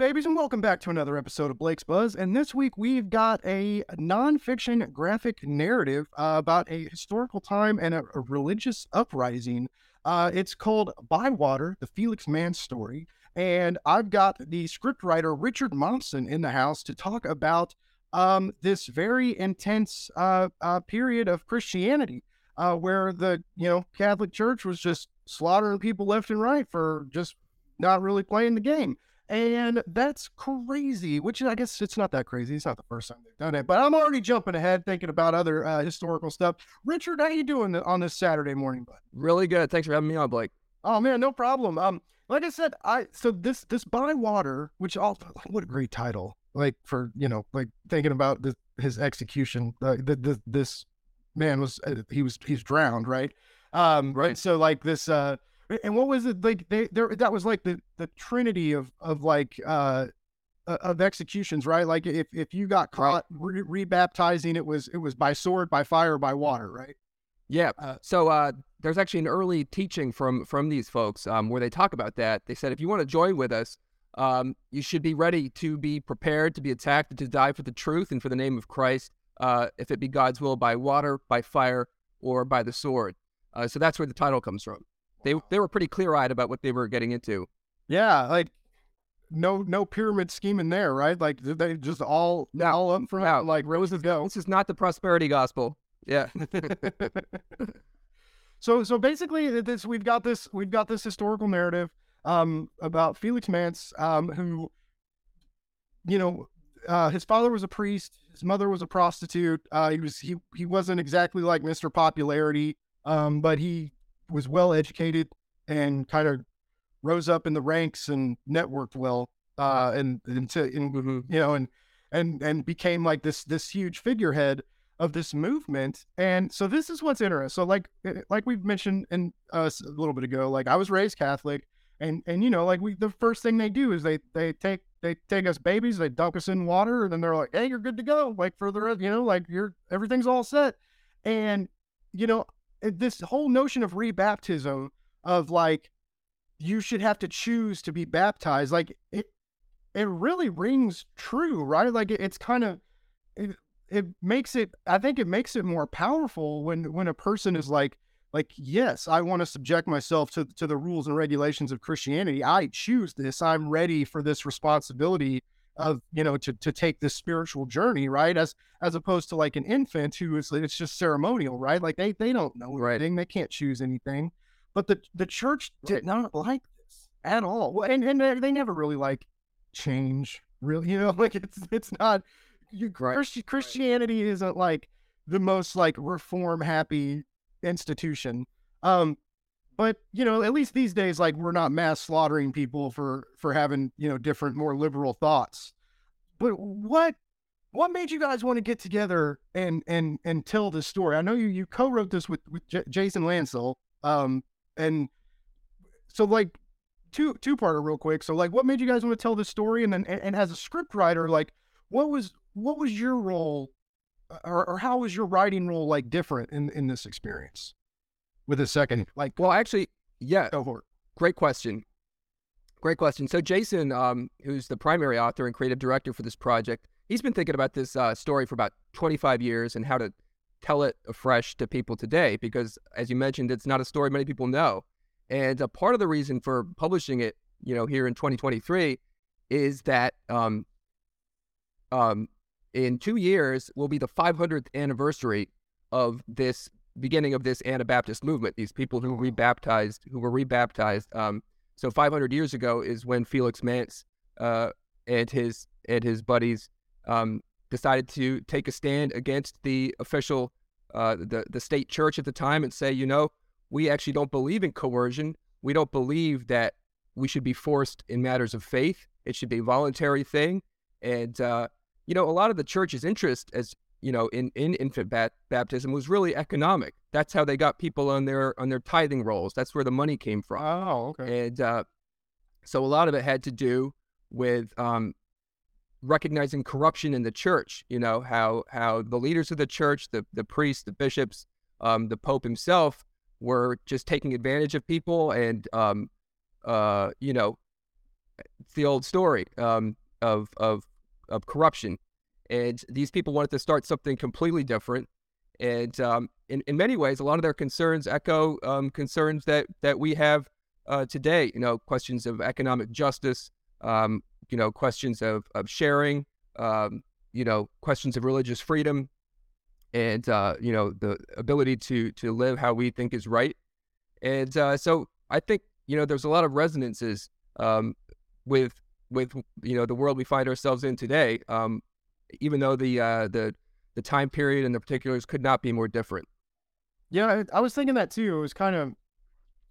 babies, and welcome back to another episode of Blake's Buzz. And this week we've got a nonfiction graphic narrative uh, about a historical time and a, a religious uprising. Uh, it's called By Water, the Felix Manz story. And I've got the scriptwriter Richard Mommsen in the house to talk about um, this very intense uh, uh period of Christianity, uh, where the you know Catholic Church was just slaughtering people left and right for just not really playing the game. And that's crazy, which I guess it's not that crazy. It's not the first time they've done it, but I'm already jumping ahead thinking about other uh, historical stuff. Richard, how you doing on this Saturday morning, bud? Really good. Thanks for having me on, Blake. Oh man, no problem. Um, like I said, I so this this by water, which all what a great title. Like for you know, like thinking about this, his execution. Uh, the, the, this man was uh, he was he's drowned, right? Um, right. So like this uh and what was it like? They there that was like the the trinity of of like uh of executions, right? Like if if you got caught re- rebaptizing, it was it was by sword, by fire, by water, right? Yeah. Uh, so uh, there's actually an early teaching from from these folks um, where they talk about that. They said if you want to join with us, um, you should be ready to be prepared to be attacked to die for the truth and for the name of Christ, uh, if it be God's will, by water, by fire, or by the sword. Uh, so that's where the title comes from they they were pretty clear eyed about what they were getting into. Yeah, like no no pyramid scheme in there, right? Like they just all now all up front, now, like roses go. This is not the prosperity gospel. Yeah. so so basically, this we've got this we've got this historical narrative um, about Felix Manz, um, who, you know, uh, his father was a priest, his mother was a prostitute. Uh, he was he he wasn't exactly like Mr. Popularity, um, but he was well educated and kind of rose up in the ranks and networked well uh and into in, mm-hmm. you know and and and became like this this huge figurehead of this movement and so this is what's interesting so like eh, like we've mentioned in us a little bit ago like i was raised catholic and and you know like we the first thing they do is they they take they take us babies they dunk us in water and then they're like hey you're good to go like for the rest you know like you're everything's all set and you know this whole notion of rebaptism of like you should have to choose to be baptized like it it really rings true right? Like it, it's kind of it, it makes it i think it makes it more powerful when when a person is like like yes i want to subject myself to to the rules and regulations of christianity. I choose this. I'm ready for this responsibility of you know to to take this spiritual journey right as as opposed to like an infant who is it's just ceremonial right? Like they they don't know right. anything. They can't choose anything. But the the church did right. not like this at all. And and they never really like change really you know? Like it's it's not you, right. Christi- christianity isn't like the most like reform happy institution. Um but you know at least these days like we're not mass slaughtering people for for having you know different more liberal thoughts. But what what made you guys want to get together and and and tell this story? I know you you co-wrote this with with J- jason Landsel um and so like two two parter real quick. So like what made you guys want to tell this story? And then and, and as a script writer like what was what was your role or, or how was your writing role like different in in this experience with a second. Like, well, actually, yeah. cohort. Great question. Great question. So Jason, um, who's the primary author and creative director for this project, he's been thinking about this uh, story for about 25 years and how to tell it afresh to people today. Because, as you mentioned, it's not a story many people know. And a part of the reason for publishing it, you know, here in 2023, is that um, um, in two years will be the 500th anniversary of this beginning of this Anabaptist movement. These people who rebaptized, who were rebaptized. Um, so 500 years ago is when Felix Manz uh, and his and his buddies um, decided to take a stand against the official, uh, the the state church at the time, and say, you know, we actually don't believe in coercion. We don't believe that we should be forced in matters of faith. It should be a voluntary thing. And uh, you know, a lot of the church's interest, as you know, in, in infant bat- baptism was really economic. That's how they got people on their on their tithing rolls. That's where the money came from. Oh, okay. And uh, so a lot of it had to do with um, recognizing corruption in the church. You know how how the leaders of the church, the the priests, the bishops, um, the Pope himself, were just taking advantage of people and um, uh, you know it's the old story um, of of of corruption, and these people wanted to start something completely different. And um, in in many ways, a lot of their concerns echo um, concerns that that we have uh, today. You know, questions of economic justice, um, you know, questions of of sharing, um, you know, questions of religious freedom, and uh, you know, the ability to to live how we think is right. And uh, so I think you know there's a lot of resonances um, with with you know the world we find ourselves in today. Um, even though the uh, the the time period and the particulars could not be more different. Yeah, I, I was thinking that too. It was kind of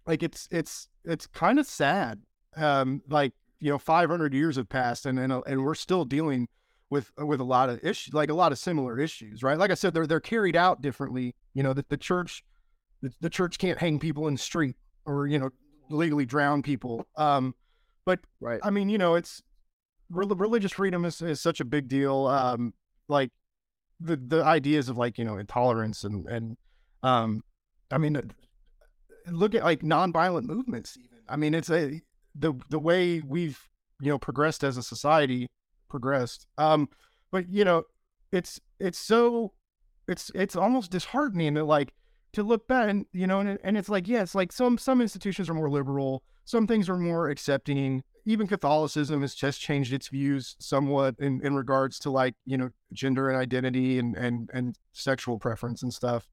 like it's it's it's kind of sad. Um, like you know, 500 years have passed, and and and we're still dealing with with a lot of issues, like a lot of similar issues, right? Like I said, they're they're carried out differently. You know, that the church, the, the church can't hang people in the street or you know legally drown people. Um, but right. I mean, you know, it's religious freedom is, is such a big deal. Um, like the the ideas of like you know intolerance and and um, I mean, uh, look at like nonviolent movements. Even I mean, it's a the the way we've you know progressed as a society progressed. Um, but you know, it's it's so it's it's almost disheartening to like to look back and you know and, and it's like yes yeah, like some some institutions are more liberal some things are more accepting. Even catholicism has just changed its views somewhat in, in regards to like you know gender and identity and and and sexual preference and stuff.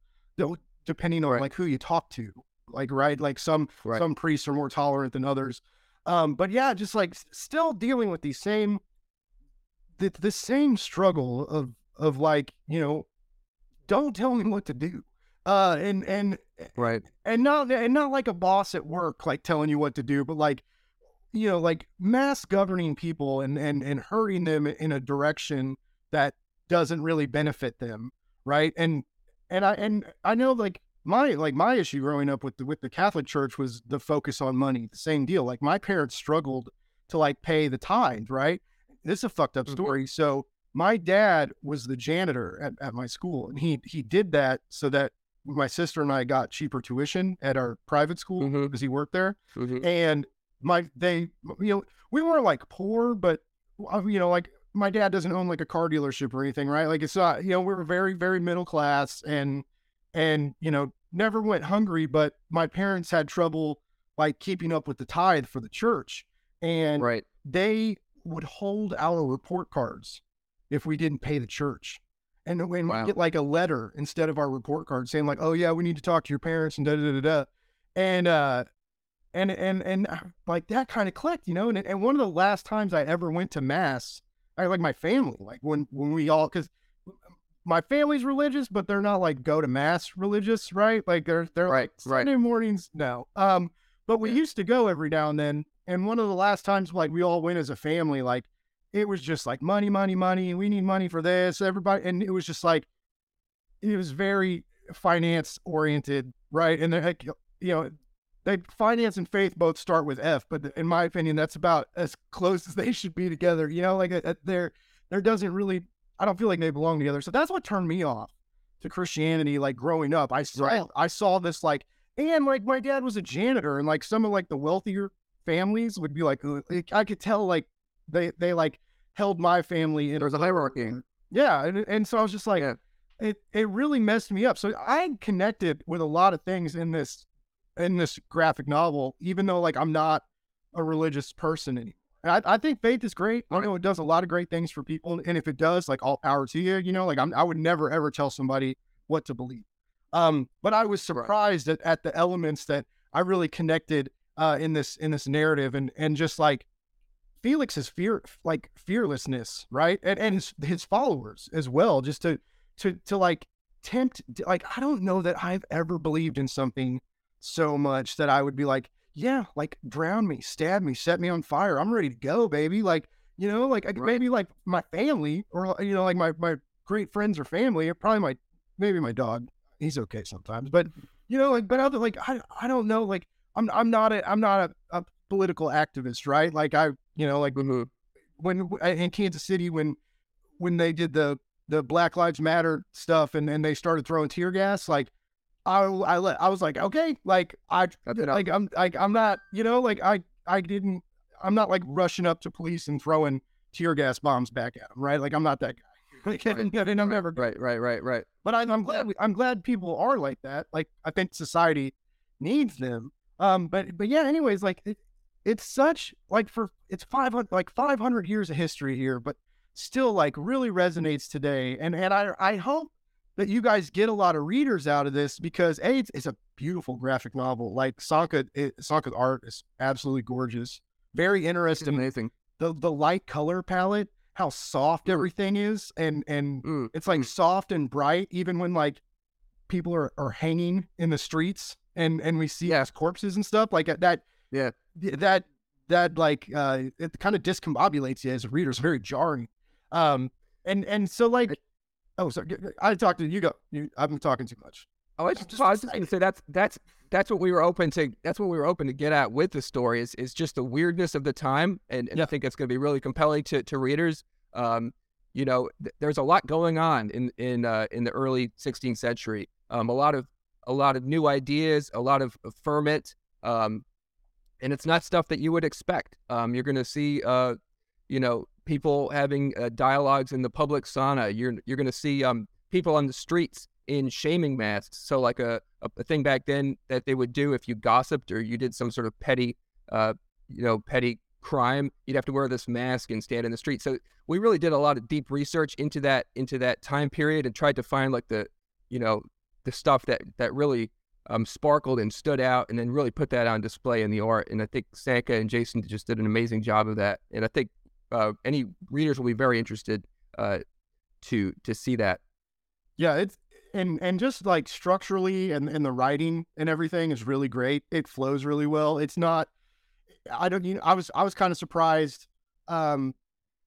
Depending on right. like who you talk to like right? Like some right. some priests are more tolerant than others. Um but yeah just like still dealing with these same the, the same struggle of of like you know don't tell me what to do uh and and right and not and not like a boss at work like telling you what to do but like you know like mass governing people and and and hurting them in a direction that doesn't really benefit them right and and i and i know like my like my issue growing up with the with the catholic church was the focus on money the same deal like my parents struggled to like pay the tithe right this is a fucked up mm-hmm. story. Mm-hmm. So my dad was the janitor at, at my school, and he he did that so that my sister and I got cheaper tuition at our private school mm-hmm. because he worked there. Mm-hmm. And my they you know we weren't like poor, but uh, you know like my dad doesn't own like a car dealership or anything, right? Like it's not you know we were very very middle class and and you know never went hungry, but my parents had trouble like keeping up with the tithe for the church, and right they would hold our report cards if we didn't pay the church. And when wow. we get like a letter instead of our report card saying like, "Oh yeah, we need to talk to your parents," and da da da da, and uh, and and and uh, like that kind of clicked, you know. And and one of the last times I ever went to mass, I like my family, like when when we all because my family's religious, but they're not like go to mass religious, right? Like they're they're right, like Sunday right. mornings, no. Um, but we yeah. used to go every now and then, and one of the last times, like we all went as a family, like it was just like money, money, money. We need money for this. Everybody, and it was just like it was very finance oriented, right? And they're like you know, they finance and faith both start with F, but in my opinion, that's about as close as they should be together. You know, like uh, there, there doesn't really. I don't feel like they belong together. So that's what turned me off to Christianity. Like growing up, I saw right. I saw this like, and like my dad was a janitor, and like some of like the wealthier families would be like, I could tell like they they like held my family in. There's a hierarchy. Yeah, and and so I was just like, yeah. it it really messed me up. So I connected with a lot of things in this in this graphic novel, even though like I'm not a religious person anymore. I, I think faith is great. I know it does a lot of great things for people, and if it does, like all power to you. You know, like I'm, I would never ever tell somebody what to believe. Um, but I was surprised at, at the elements that I really connected uh, in this in this narrative, and and just like Felix's fear, like fearlessness, right, and and his his followers as well, just to to to like tempt, like I don't know that I've ever believed in something so much that I would be like, yeah, like drown me, stab me, set me on fire, I'm ready to go, baby, like you know, like right. maybe like my family or you know, like my my great friends or family, or probably my maybe my dog, he's okay sometimes, but mm-hmm. you know, like but other like I I don't know, like I'm I'm not a I'm not a, a political activist, right? Like I, you know, like mm-hmm. when in Kansas City when when they did the the Black Lives Matter stuff and and they started throwing tear gas, like I I let I was like, okay, like I like I'm like I'm not, you know, like I I didn't I'm not like rushing up to police and throwing tear gas bombs back at them, right? Like I'm not that guy. Like, Right, and, and I'm never. Right, right, right, right. But I, I'm glad. we- I'm glad people are like that. Like I think society needs them. Um, but but yeah. Anyways, like it, it's such like for it's five hundred like five hundred years of history here, but still like really resonates today. And and I I hope that you guys get a lot of readers out of this because a it's, it's a beautiful graphic novel. Like Sanka, it, Sanka's art is absolutely gorgeous, very interesting. amazing. The the light color palette, how soft everything is, and and Mm, it's like mm. soft and bright, even when like people are, are hanging in the streets and and we see Yeah. corpses and stuff like that. Yeah. That that like uh, it kind of discombobulates you as a reader. It's very jarring. Um, and and so like, oh, sorry, I talked to you. Go. You, I've been talking too much. Oh, I I'm just, just I was just gonna say that's that's that's what we were open to. That's what we were open to get at with the story is is just the weirdness of the time, and, and Yeah. I think it's going to be really compelling to to readers. Um, you know, th- there's a lot going on in in uh, in the early 16th century. Um, a lot of a lot of new ideas, a lot of of ferment, um, and it's not stuff that you would expect. Um, you're going to see, uh, you know, people having uh, dialogues in the public sauna. You're you're going to see um, people on the streets in shaming masks. So like a, a, thing back then that they would do if you gossiped or you did some sort of petty, uh, you know, petty crime, you'd have to wear this mask and stand in the street. So we really did a lot of deep research into that into that time period and tried to find like the, you know, the stuff that that really um, sparkled and stood out, and then really put that on display in the art. And I think Sanka and Jason just did an amazing job of that. And I think uh, any readers will be very interested uh, to to see that. Yeah, it's and and just like structurally and and the writing and everything is really great. It flows really well. It's not. I don't. You know, I was I was kind of surprised, um,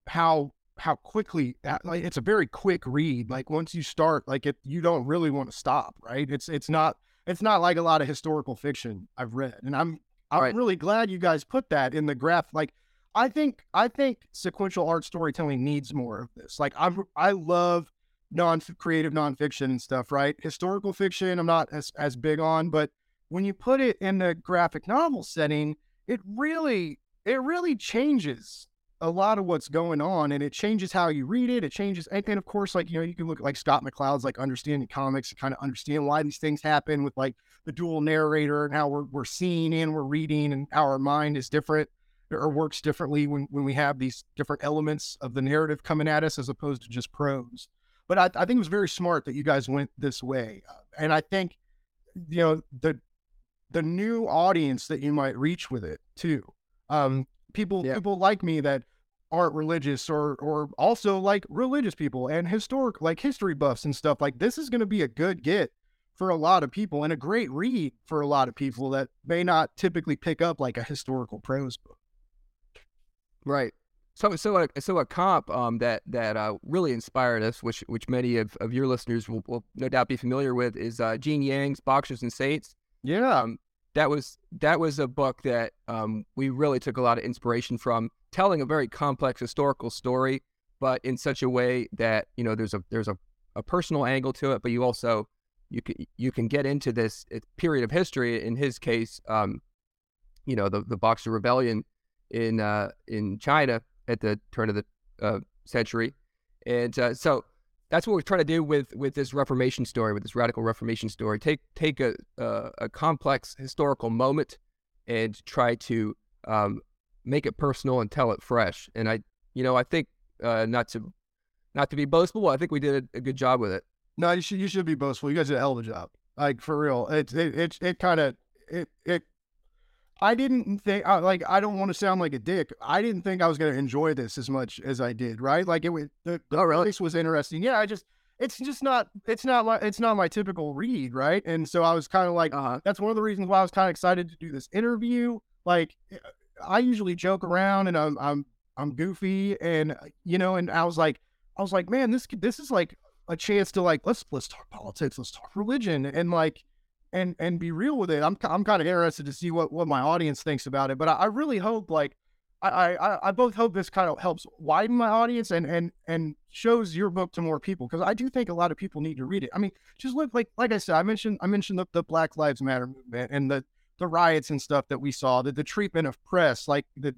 how how quickly uh, like it's a very quick read. Like once you start, like it you don't really want to stop. Right? It's it's not it's not like a lot of historical fiction I've read, and I'm I'm Right. really glad you guys put that in the graph. Like I think I think sequential art storytelling needs more of this. Like I'm I love non creative nonfiction and stuff, right? Historical fiction, I'm not as as big on, but when you put it in the graphic novel setting, it really it really changes a lot of what's going on, and it changes how you read it. It changes, and, and of course, like you know, you can look at like Scott McCloud's like understanding comics and kind of understand why these things happen with like the dual narrator and how we're we're seeing and we're reading, and how our mind is different or works differently when when we have these different elements of the narrative coming at us as opposed to just prose but I, I think it was very smart that you guys went this way, Uh, and I think you know the the new audience that you might reach with it too. Um, people Yeah. people like me that aren't religious or or also like religious people and historic like history buffs and stuff like this is going to be a good get for a lot of people and a great read for a lot of people that may not typically pick up like a historical prose book. Right. So so a so a comp um that that uh really inspired us, which which many of, of your listeners will, will no doubt be familiar with, is uh Gene Yang's Boxers and Saints. Yeah, Um, that was that was a book that um we really took a lot of inspiration from, telling a very complex historical story, but in such a way that you know there's a there's a, a personal angle to it, but you also you can you can get into this uh, period of history. In his case, um, you know the the Boxer Rebellion in uh in China at the turn of the uh, century, and uh, so that's what we're trying to do with with this Reformation story, with this radical Reformation story. Take take a a, a complex historical moment and try to um, make it personal and tell it fresh. And I, you know, I think uh, not to not to be boastful, I think we did a, a good job with it. No, you should you should be boastful. You guys did a hell of a job. Like for real. It it it, it kind of it it. I didn't think I like I don't want to sound like a dick. I didn't think I was going to enjoy this as much as I did. Right? Like it was the the Oh, really? place was interesting. Yeah, I just it's just not it's not like it's not my typical read. Right? And so I was kind of like Uh huh. that's one of the reasons why I was kind of excited to do this interview. Like I usually joke around and I'm I'm I'm goofy and uh, you know and I was like I was like man this this is like a chance to like let's let's talk politics let's talk religion and like and and be real with it. I'm I'm kind of interested to see what what my audience thinks about it, but I, I really hope like I, I I both hope this kind of helps widen my audience and and and shows your book to more people because I do think a lot of people need to read it. I mean, just look like like I said, I mentioned I mentioned the, the Black Lives Matter movement and the the riots and stuff that we saw, the the treatment of press, like the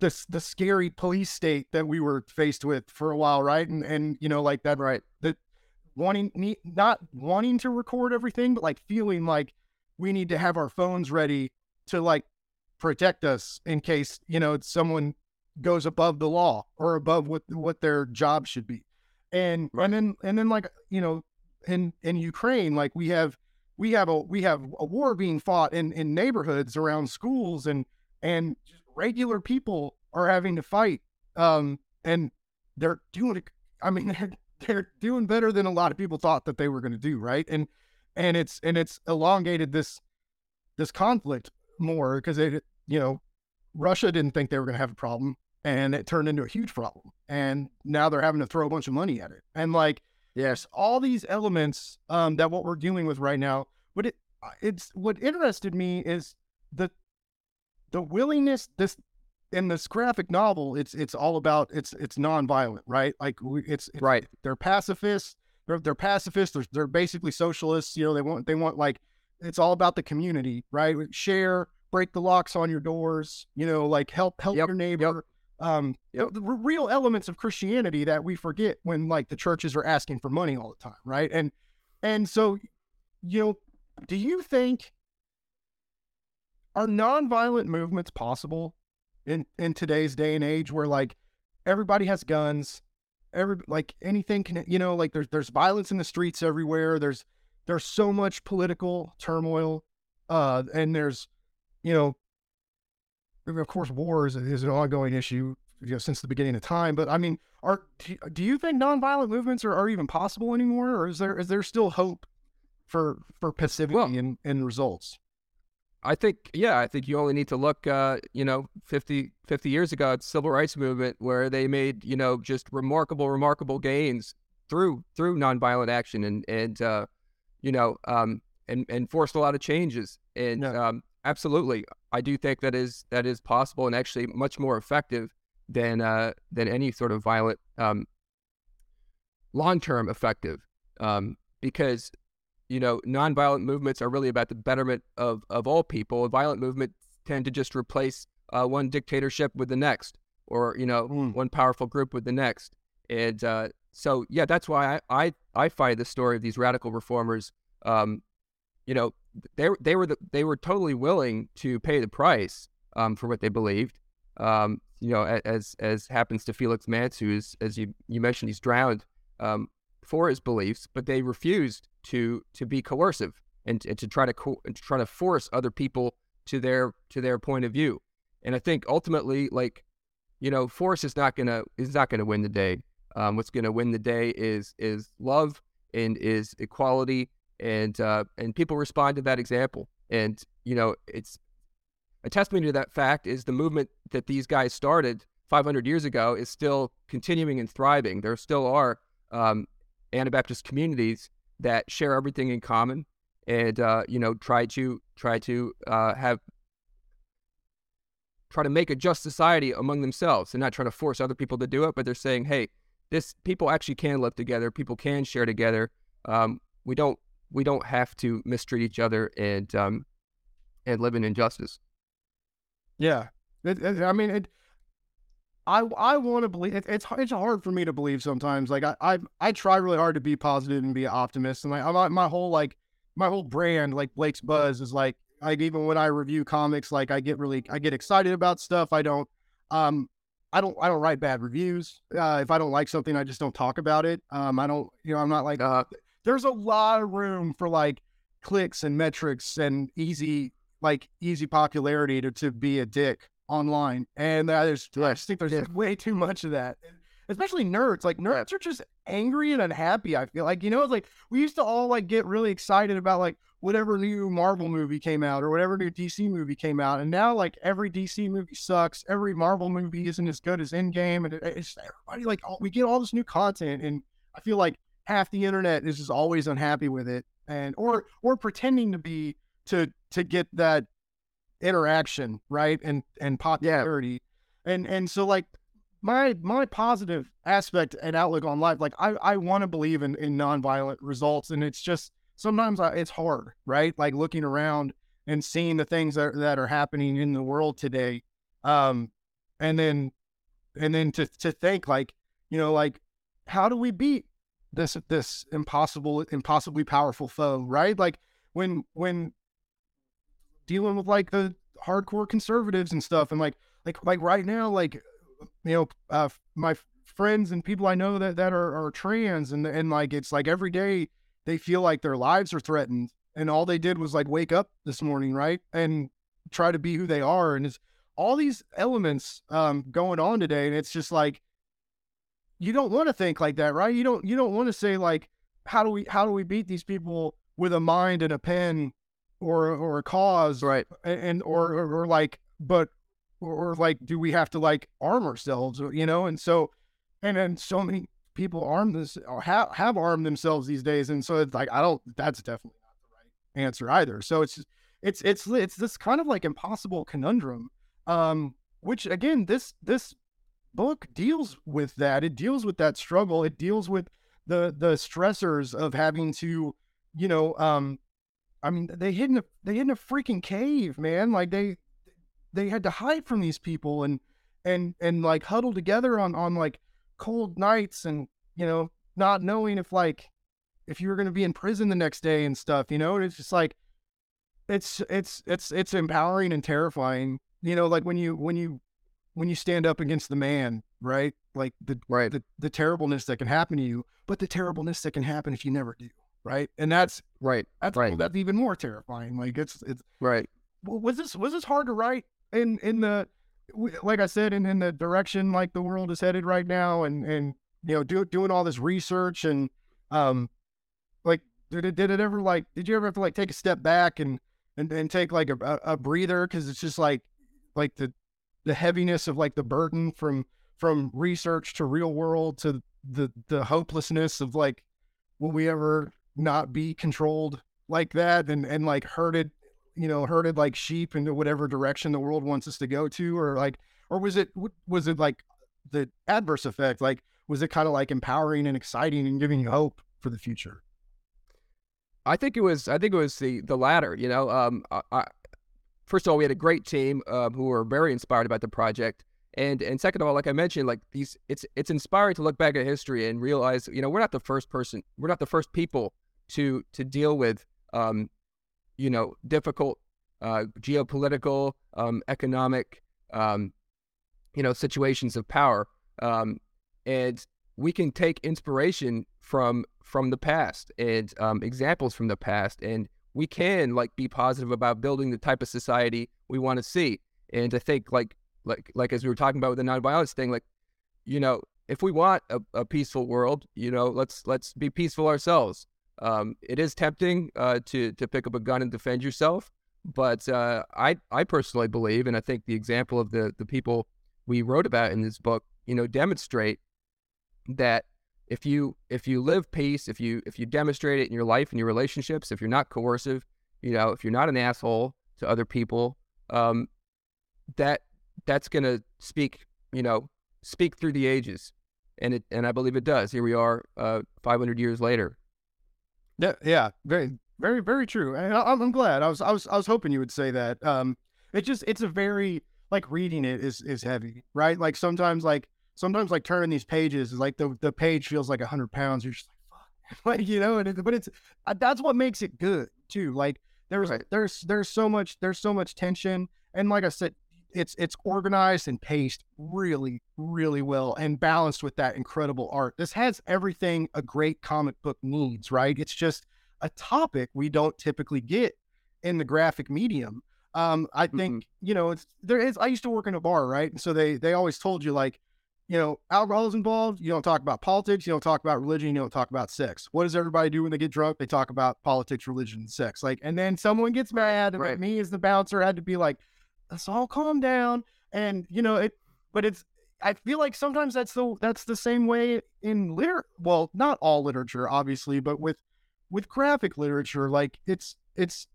this the scary police state that we were faced with for a while, right? And and you know, like that, right? That wanting not wanting to record everything, but like feeling like we need to have our phones ready to like protect us in case you know someone goes above the law or above what what their job should be and right. and then and then like you know in in Ukraine like we have we have a we have a war being fought in in neighborhoods around schools and and regular people are having to fight um and they're doing I mean they're, they're doing better than a lot of people thought that they were going to do right and and it's and it's elongated this this conflict more because it you know Russia didn't think they were going to have a problem and it turned into a huge problem. And now they're having to throw a bunch of money at it. And like, yes, all these elements um, that what we're dealing with right now. But it, uh, it's what interested me is the the willingness this in this graphic novel. It's it's all about it's it's nonviolent, right? Like it's, it's right. They're pacifists. They're they're pacifists. They're, they're basically socialists. You know, they want they want like it's all about the community, right? Share, break the locks on your doors. You know, like help help yep. your neighbor. Yep um, yep. the, the real elements of Christianity that we forget when like the churches are asking for money all the time, right? And and so, you know, do you think are nonviolent movements possible in in today's day and age where like everybody has guns, every like anything can you know like there's there's violence in the streets everywhere. There's there's so much political turmoil, uh, and there's you know of course, war is, is an ongoing issue you know, since the beginning of time. But I mean, are do you think nonviolent movements are, are even possible anymore, or is there is there still hope for for passivity well, and, and results? I think, yeah, I think you only need to look, uh, you know, 50, 50 years ago at civil rights movement where they made, you know, just remarkable, remarkable gains through through nonviolent action and and uh, you know, um, and and forced a lot of changes. And yeah. um, absolutely, I do think that is that is possible and actually much more effective than uh, than any sort of violent um, long term effective um, because you know nonviolent movements are really about the betterment of of all people. Violent movements tend to just replace uh, one dictatorship with the next, or you know mm. one powerful group with the next, and uh, so yeah, that's why I, I I find the story of these radical reformers um, you know, they they were the, they were totally willing to pay the price um, for what they believed. Um, you know, as as happens to Felix Manz, who is, as you you mentioned, he's drowned um, for his beliefs, but they refused to to be coercive and, and to try to co- to try to force other people to their to their point of view. And I think ultimately, like, you know, force is not gonna is not gonna win the day. Um, what's gonna win the day is is love and is equality and uh, and people respond to that example. And you know, it's a testimony to that fact is the movement that these guys started 500 years ago is still continuing and thriving. There still are um, Anabaptist communities that share everything in common, and uh, you know, try to try to uh, have try to make a just society among themselves, and not try to force other people to do it. But they're saying, hey, this people actually can live together. People can share together. Um, we don't we don't have to mistreat each other and um, and live in injustice. Yeah, it, it, I mean, it, I I want to believe it, it's it's hard for me to believe sometimes. Like I, I I try really hard to be positive and be an optimist, and like my my whole like my whole brand like Blake's Buzz is like like even when I review comics, like I get really I get excited about stuff. I don't um I don't I don't write bad reviews. Uh, if I don't like something, I just don't talk about it. Um, I don't you know I'm not like uh, there's a lot of room for like clicks and metrics and easy like easy popularity to, to be a dick online. And there's I just think there's yeah. way too much of that. Especially nerds. Like nerds are just angry and unhappy. I feel like, you know, it's like we used to all like get really excited about like whatever new Marvel movie came out or whatever new DC movie came out. And now like every DC movie sucks. Every Marvel movie isn't as good as Endgame. And it's everybody like all, we get all this new content. And I feel like half the internet is just always unhappy with it and or or pretending to be to to get that interaction right and and popularity yeah. and and so like my my positive aspect and outlook on life like i i want to believe in in nonviolent results and it's just sometimes I, it's hard right like looking around and seeing the things that, that are happening in the world today um and then and then to to think like you know like how do we beat this this impossible impossibly powerful foe right? Like when when dealing with like the hardcore conservatives and stuff and like like like right now like you know uh my friends and people i know that that are, are trans and and like it's like every day they feel like their lives are threatened and all they did was like wake up this morning right? And try to be who they are and it's all these elements um going on today and it's just like you don't want to think like that right? You don't you don't want to say like how do we how do we beat these people with a mind and a pen or or a cause? Right. And or or, or like but or, or like do we have to like arm ourselves? You know and so and then so many people arm this or have, have armed themselves these days and so it's like i don't that's definitely not the right answer either. So it's it's it's it's this kind of like impossible conundrum um which again this this book deals with that. It deals with that struggle. It deals with the the stressors of having to you know um i mean they hid in a they hid in a freaking cave man. Like they they had to hide from these people and and and like huddle together on on like cold nights and you know not knowing if like if you were going to be in prison the next day and stuff you know? It's just like it's it's it's it's empowering and terrifying. You know like when you when you when you stand up against the man right? Like the right. the, the terribleness that can happen to you but the terribleness that can happen if you never do right? And that's right that's right. that's even more terrifying. Like it's it's right. Was this was this hard to write in in the like I said, in, in the direction like the world is headed right now, and and you know, do, doing all this research and um, like did it did it ever like did you ever have to like take a step back and and, and take like a, a, a breather? Because it's just like like the the heaviness of like the burden from from research to real world to the the hopelessness of like will we ever not be controlled like that and and like herded you know, herded like sheep into whatever direction the world wants us to go to, or like, or was it was it like the adverse effect? Like, was it kind of like empowering and exciting and giving you hope for the future? I think it was. I think it was the the latter. You know, um, I, first of all, we had a great team uh, who were very inspired about the project, and and second of all, like I mentioned, like these, it's it's inspiring to look back at history and realize, you know, we're not the first person, we're not the first people to to deal with um, you know, difficult uh, geopolitical, um, economic, um, you know, situations of power, um, and we can take inspiration from from the past and um, examples from the past, and we can like be positive about building the type of society we want to see. And I think like like like as we were talking about with the nonviolence thing, like you know, if we want a, a peaceful world, you know, let's let's be peaceful ourselves. Um, it is tempting uh, to to pick up a gun and defend yourself, but uh, I I personally believe, and I think the example of the the people we wrote about in this book, you know, demonstrate that if you if you live peace, if you if you demonstrate it in your life and your relationships, if you're not coercive, you know, if you're not an asshole to other people, um, that that's gonna speak, you know, speak through the ages, and it and I believe it does. Here we are, uh, 500 years later, yeah, yeah, very, very, very true. And I, am glad. I was, I was, I was hoping you would say that. Um, it just, it's a very like reading it is is heavy, right? Like sometimes, like sometimes, like turning these pages is like the the page feels like a hundred pounds. You're just like, fuck, like you know. And it, but it's uh, that's what makes it good too. Like there's right. there's there's so much there's so much tension, and like I said, it's it's organized and paced really really well and balanced with that incredible art this has everything a great comic book needs right it's just a topic we don't typically get in the graphic medium um i think mm-hmm. you know it's there is i used to work in a bar right and so they they always told you like you know alcohol is involved you don't talk about politics you don't talk about religion you don't talk about sex what does everybody do when they get drunk they talk about politics religion and sex like and then someone gets mad and right. me as the bouncer had to be like let's all calm down. And you know it, but it's. I feel like sometimes that's the that's the same way in liter. Well, not all literature, obviously, but with with graphic literature, like it's it's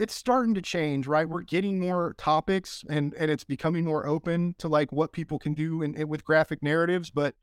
it's starting to change, right? We're getting more topics and and it's becoming more open to like what people can do in with graphic narratives. But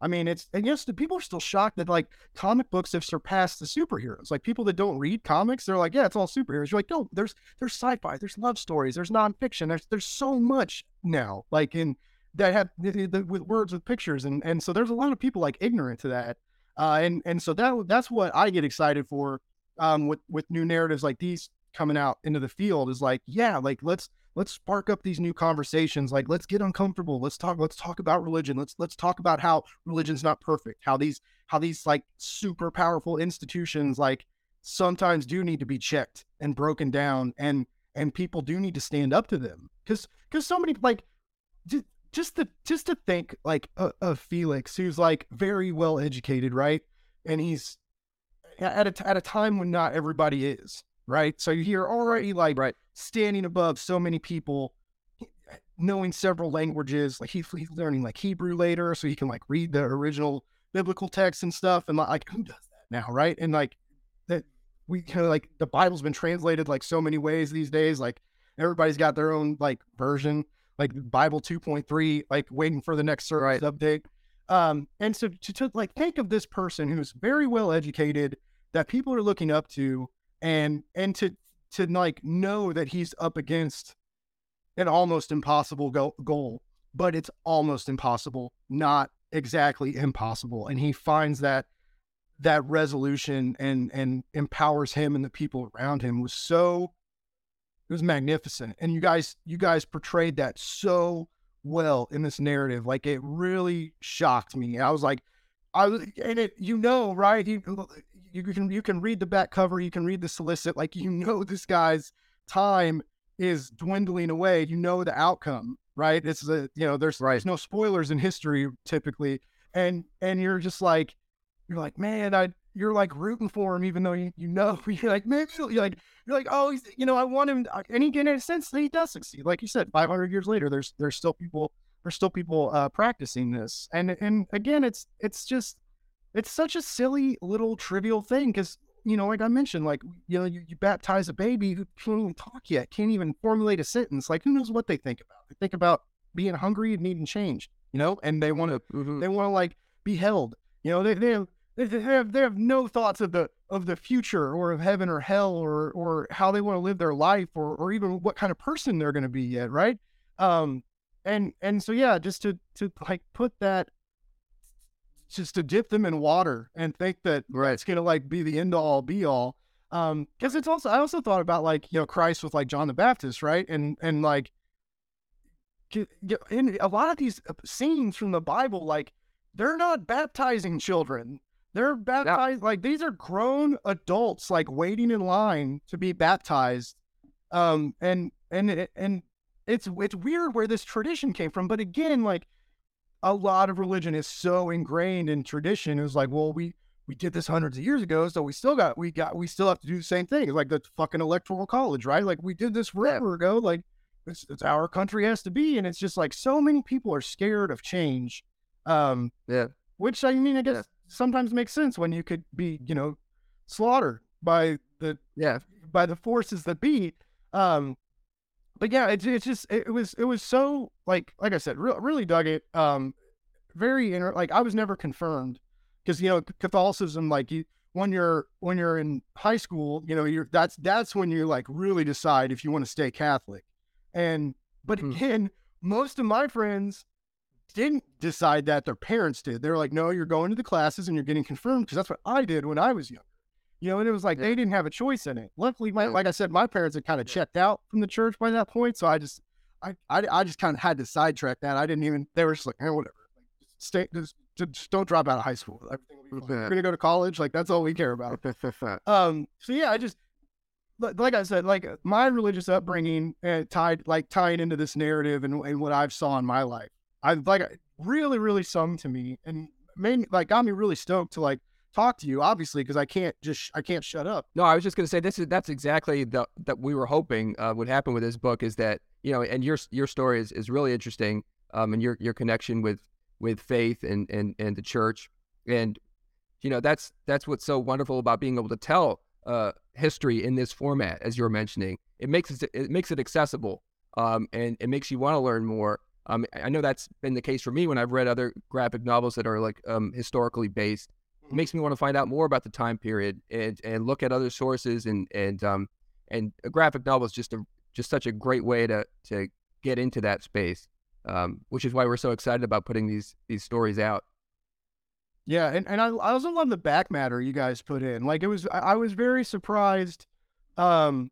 I mean, it's and yes, the people are still shocked that like comic books have surpassed the superheroes. Like people that don't read comics, they're like, yeah, it's all superheroes. You're like, no, there's there's sci-fi, there's love stories, there's nonfiction, there's there's so much now, like in that have the, the, with words with pictures, and and so there's a lot of people like ignorant to that, uh, and and so that that's what I get excited for, um, with with new narratives like these coming out into the field is like, yeah, like let's let's spark up these new conversations like let's get uncomfortable let's talk let's talk about religion let's let's talk about how religion's not perfect how these how these like super powerful institutions like sometimes do need to be checked and broken down and and people do need to stand up to them. Because because so many like just just to just to think like uh, of felix who's like very well educated right? And he's at a, at a time when not everybody is right so you hear already like right standing above so many people, knowing several languages. Like he, he's learning like Hebrew later, so he can like read the original biblical text and stuff. And like, who does that now, right? And like that, we kind of like the Bible's been translated like so many ways these days. Like everybody's got their own like version, like Bible 2.3, like waiting for the next service right. update. Um, and so to, to like think of this person who's very well educated that people are looking up to and and to to like know that he's up against an almost impossible go- goal, but it's almost impossible, not exactly impossible. And he finds that that resolution and and empowers him and the people around him was so it was magnificent. And you guys you guys portrayed that so well in this narrative. Like it really shocked me. I was like, I was, and it, you know, right? You can you can read the back cover, you can read the solicit, like you know this guy's time is dwindling away. You know the outcome, right? It's a you know there's right. there's no spoilers in history typically, and and you're just like you're like man, I you're like rooting for him even though you, you know you're like man you're like you're like oh he's you know I want him and he in a sense he does succeed like you said 500 years later there's there's still people there's still people uh, practicing this and and again it's it's just it's such a silly little trivial thing because you know, like I mentioned, like you know, you, you, baptize a baby who can't even talk yet, can't even formulate a sentence. Like, who knows what they think about? They think about being hungry and needing change, you know, and they want to, mm-hmm. they want to like be held. You know, they they have, they have they have no thoughts of the of the future or of heaven or hell or or how they want to live their life or or even what kind of person they're going to be yet, right? Um, and and so yeah, just to to like put that just to dip them in water and think that right. it's gonna like be the end all be all. Um, because it's also I also thought about like you know Christ with like John the Baptist, right? And and like in a lot of these uh, scenes from the Bible, like they're not baptizing children. They're baptized yeah. like these are grown adults like waiting in line to be baptized. Um, and and and it's it's weird where this tradition came from, but again, like a lot of religion is so ingrained in tradition. It was like, well, we we did this hundreds of years ago, so we still got we got we still have to do the same thing. It's like the fucking electoral college, right? Like we did this forever ago. Like it's, it's our country has to be, and it's just like so many people are scared of change. Um, yeah. Which I mean, I guess yeah. sometimes makes sense when you could be, you know, slaughtered by the yeah by the forces that be. Um, but yeah, it's it's just it, was it was so like like I said, re- really dug it. Um, very inter- like I was never confirmed because you know Catholicism like you when you're when you're in high school, you know you're that's that's when you like really decide if you want to stay Catholic, and but hmm. again, most of my friends didn't decide that their parents did. They're like, no, you're going to the classes and you're getting confirmed because that's what I did when I was young. You know, and it was like yeah. they didn't have a choice in it. Luckily, my, like I said, my parents had kind of checked out from the church by that point, so I just, I, I, I just kind of had to sidetrack that. I didn't even. They were just like, eh, whatever. Like, stay, just, just don't drop out of high school. Everything will be fine. We're gonna go to college. Like that's all we care about. um. So yeah, I just, like I said, like my religious upbringing uh, tied, like tying into this narrative and, and what I've saw in my life. I like really, really sung to me and made me like got me really stoked to like talk to you, obviously, because I can't just I can't shut up. No, I was just going to say this is that's exactly the that we were hoping uh, would happen with this book is that you know, and your your story is, is really interesting, um, and your your connection with with faith and and and the church, and you know that's that's what's so wonderful about being able to tell uh, history in this format, as you're mentioning. It makes it it makes it accessible, um, and it makes you want to learn more. Um, I know that's been the case for me when I've read other graphic novels that are like um, historically based. Makes me want to find out more about the time period and and look at other sources and and um and a graphic novel is just a just such a great way to to get into that space. Um, which is why we're so excited about putting these these stories out. Yeah, and, and I, I also love the back matter you guys put in. Like it was I was very surprised um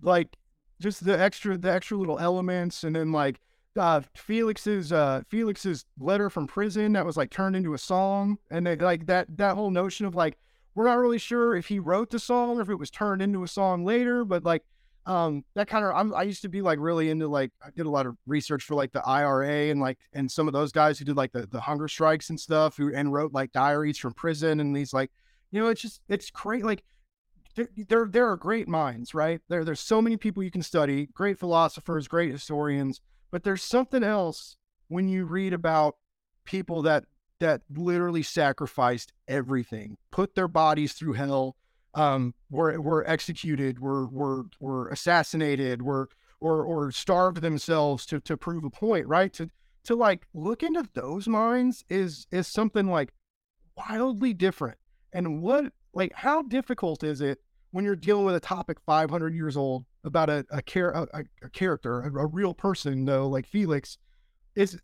like just the extra the extra little elements and then like uh Felix's uh Felix's letter from prison that was like turned into a song. And they, like that that whole notion of like we're not really sure if he wrote the song or if it was turned into a song later, but like um that kind of I'm, I used to be like really into like I did a lot of research for like the IRA and like and some of those guys who did like the, the hunger strikes and stuff who and wrote like diaries from prison and these like you know it's just it's great like there there, are great minds right? There there's so many people you can study great philosophers great historians but there's something else when you read about people that that literally sacrificed everything put their bodies through hell um, were were executed, were were were assassinated, were or or starved themselves to to prove a point, right? To to like look into those minds is is something like wildly different. And what like how difficult is it when you're dealing with a topic 500 years old about a a, char- a, a character, a, a real person though, like Felix? Is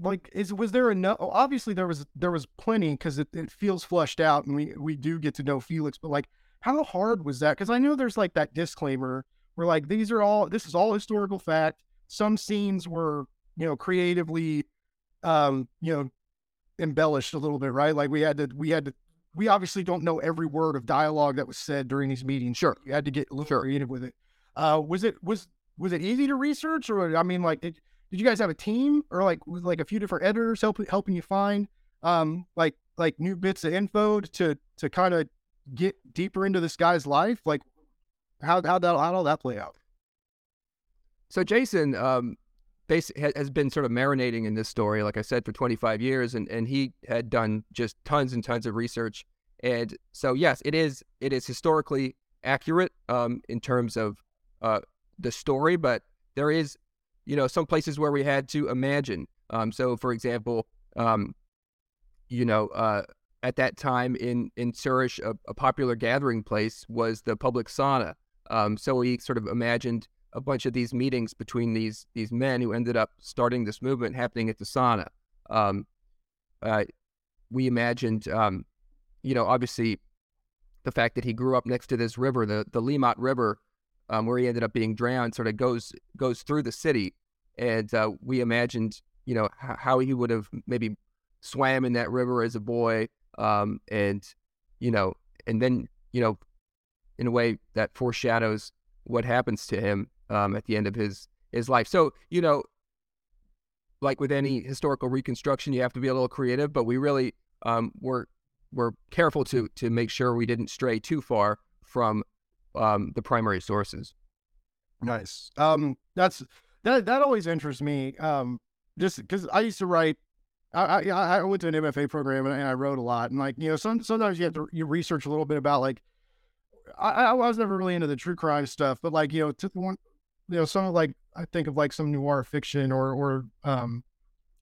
like is was there enough obviously there was there was plenty because it, it feels flushed out and we we do get to know felix but like how hard was that because i know there's like that disclaimer where like these are all this is all historical fact some scenes were you know creatively um you know embellished a little bit right like we had to we had to we obviously don't know every word of dialogue that was said during these meetings Sure. you had to get a little Sure. creative with it uh was it was was it easy to research or i mean like did, did you guys have a team or like with like a few different editors helping helping you find um like like new bits of info to to kind of get deeper into this guy's life like how how that how all that play out So Jason um, bas- ha- has been sort of marinating in this story, like I said, for 25 years, and, and he had done just tons and tons of research. And so, yes, it is it is historically accurate um, in terms of uh, the story, but there is, you know, some places where we had to imagine. Um, so, for example, um, you know, uh, at that time in in Zurich, a, a popular gathering place was the public sauna. Um, so we sort of imagined a bunch of these meetings between these these men who ended up starting this movement happening at the sauna. Um, uh, we imagined, um, you know, obviously the fact that he grew up next to this river, the the Limmat River, um, where he ended up being drowned, sort of goes goes through the city, and uh, we imagined, you know, h- how he would have maybe swam in that river as a boy, um, and you know, and then you know, in a way that foreshadows what happens to him um, at the end of his his life. So you know, like with any historical reconstruction, you have to be a little creative, but we really um, were were careful to to make sure we didn't stray too far from um, the primary sources. Nice. Um, that's that. That always interests me. Um, just because I used to write. I, I I went to an MFA program and, I wrote a lot, and like you know, some sometimes you have to you research a little bit about like. I I was never really into the true crime stuff, but like you know, to one, you know, some of like I think of like some noir fiction or or um,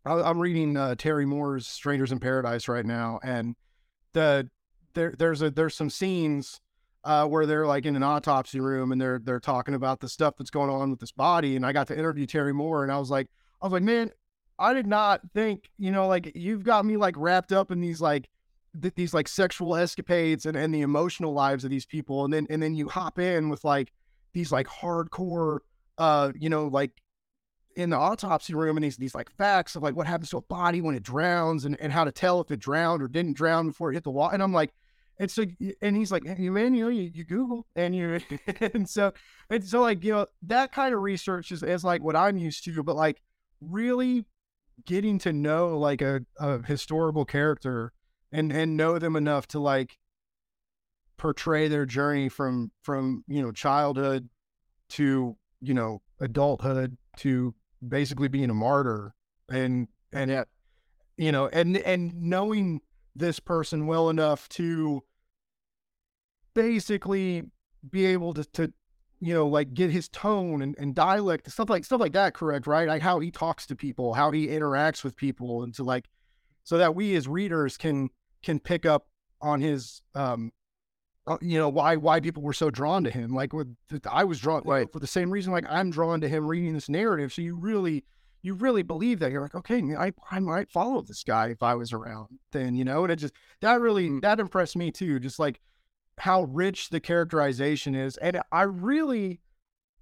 I, I'm reading uh, Terry Moore's Strangers in Paradise right now, and the there there's a there's some scenes uh, where they're like in an autopsy room and they're they're talking about the stuff that's going on with this body. And I got to interview Terry Moore, and I was like, I was like, man, I did not think, you know, like you've got me like wrapped up in these like th- these like sexual escapades and and the emotional lives of these people, and then and then you hop in with like these like hardcore, uh, you know, like in the autopsy room and these these like facts of like what happens to a body when it drowns and, and how to tell if it drowned or didn't drown before it hit the wall. And I'm like, and so and he's like, hey, man, you know, you, you Google and you and so and so like you know that kind of research is, is like what I'm used to, but like really getting to know like a, a historical character and and know them enough to like portray their journey from from you know childhood to you know adulthood to basically being a martyr and and Yeah. you know and and knowing this person well enough to basically be able to to you know, like get his tone and, and dialect and stuff like stuff like that correct, right? Like how he talks to people, how he interacts with people, and to like so that we as readers can can pick up on his um you know why why people were so drawn to him like with i was drawn right. for the same reason like i'm drawn to him reading this narrative so you really you really believe that you're like okay i, I might follow this guy if i was around then you know and it just that really mm. that impressed me too just like how rich the characterization is and i really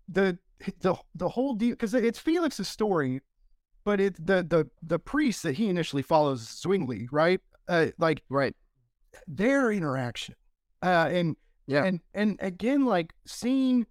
the the the whole deal because it's felix's story but it's the the the priest that he initially follows zwingli right uh, like right their interaction uh, and yeah, and and again, like seeing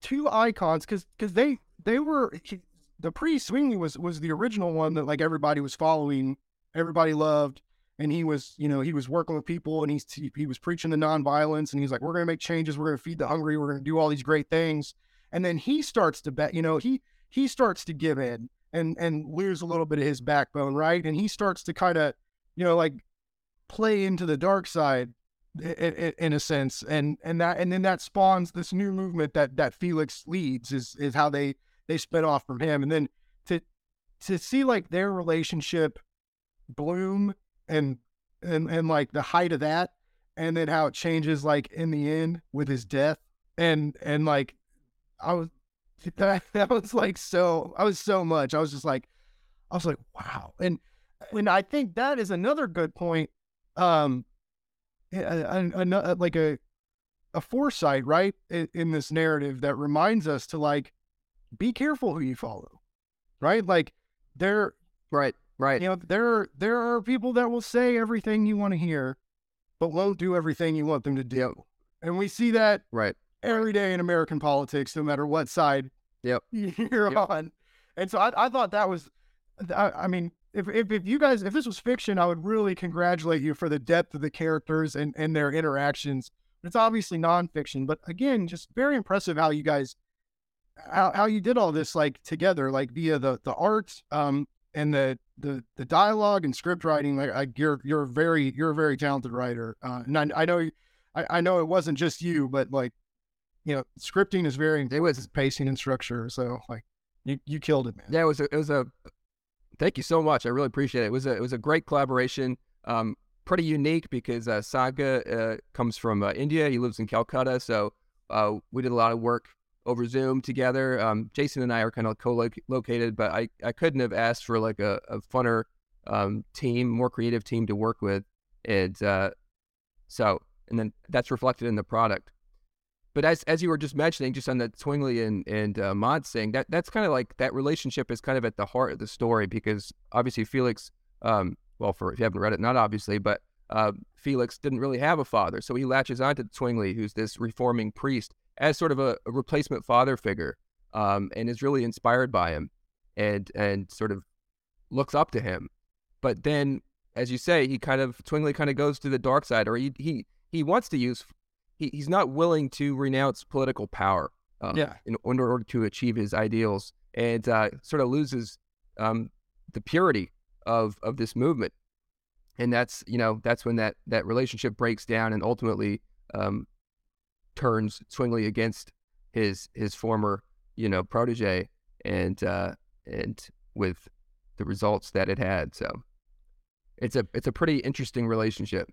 two icons because because they they were he, the priest Zwingli was was the original one that like everybody was following, everybody loved, and he was you know he was working with people and he's he, he was preaching the nonviolence and he's like we're gonna make changes, we're gonna feed the hungry, we're gonna do all these great things, and then he starts to bet, you know he he starts to give in and and lose a little bit of his backbone, right, and he starts to kind of you know like play into the dark side in, in, a sense, and and that and then that spawns this new movement that that Felix leads is is how they they spin off from him, and then to to see like their relationship bloom and and and like the height of that, and then how it changes like in the end with his death, and and like I was that that was like so I was so much I was just like I was like wow, and and I think that is another good point um a, like a a foresight, right, in, in, this narrative that reminds us to like be careful who you follow, right? Like there, right, right. You know, there there are people that will say everything you want to hear, but won't do everything you want them to do, yep. and we see that right every day in American politics, no matter what side yep. you're yep. on. And so I, I thought that was, I, I mean, if, if, if you guys if this was fiction, I would really congratulate you for the depth of the characters and, and their interactions. It's obviously nonfiction, but again, just very impressive how you guys how, how you did all this like together, like via the the art um and the the the dialogue and script writing. Like I, you're you're very you're a very talented writer, uh, and I, I know I, I know it wasn't just you, but like you know, scripting is very it was pacing and structure. So like you you killed it, man. Yeah, it was a, it was a Thank you so much. I really appreciate it. It was a, it was a great collaboration. Um, pretty unique because uh, Saga uh, comes from uh, India. He lives in Calcutta, so uh, we did a lot of work over Zoom together. Um, Jason and I are kind of co-located, but I, I couldn't have asked for like a, a funner um, team, more creative team to work with, and uh, so and then that's reflected in the product. But as as you were just mentioning, just on the Zwingli and and uh, Manz thing, that that's kind of like that relationship is kind of at the heart of the story because obviously Felix, um, well, for if you haven't read it, not obviously, but uh, Felix didn't really have a father, so he latches onto Zwingli, who's this reforming priest, as sort of a, a replacement father figure, um, and is really inspired by him, and and sort of looks up to him. But then, as you say, he kind of Zwingli kind of goes to the dark side, or he he he wants to use he, he's not willing to renounce political power um, yeah. in, in, order to achieve his ideals and uh, sort of loses um, the purity of of this movement. And that's you know that's when that that relationship breaks down and ultimately um, turns Zwingli against his his former you know protege and uh, and with the results that it had. So it's a it's a pretty interesting relationship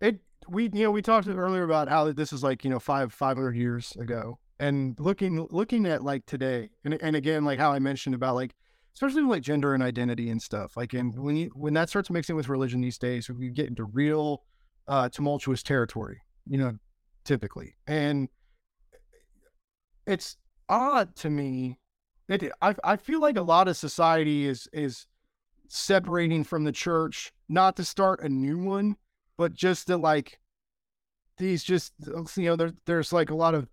it we you know we talked earlier about how this is like you know five five hundred years ago, and looking looking at like today, and and again like how I mentioned about like especially like gender and identity and stuff. Like and when you when that starts mixing with religion these days, we get into real uh, tumultuous territory. You know, typically, and it's odd to me that I I feel like a lot of society is is separating from the church, not to start a new one, but just that like these just you know there, there's like a lot of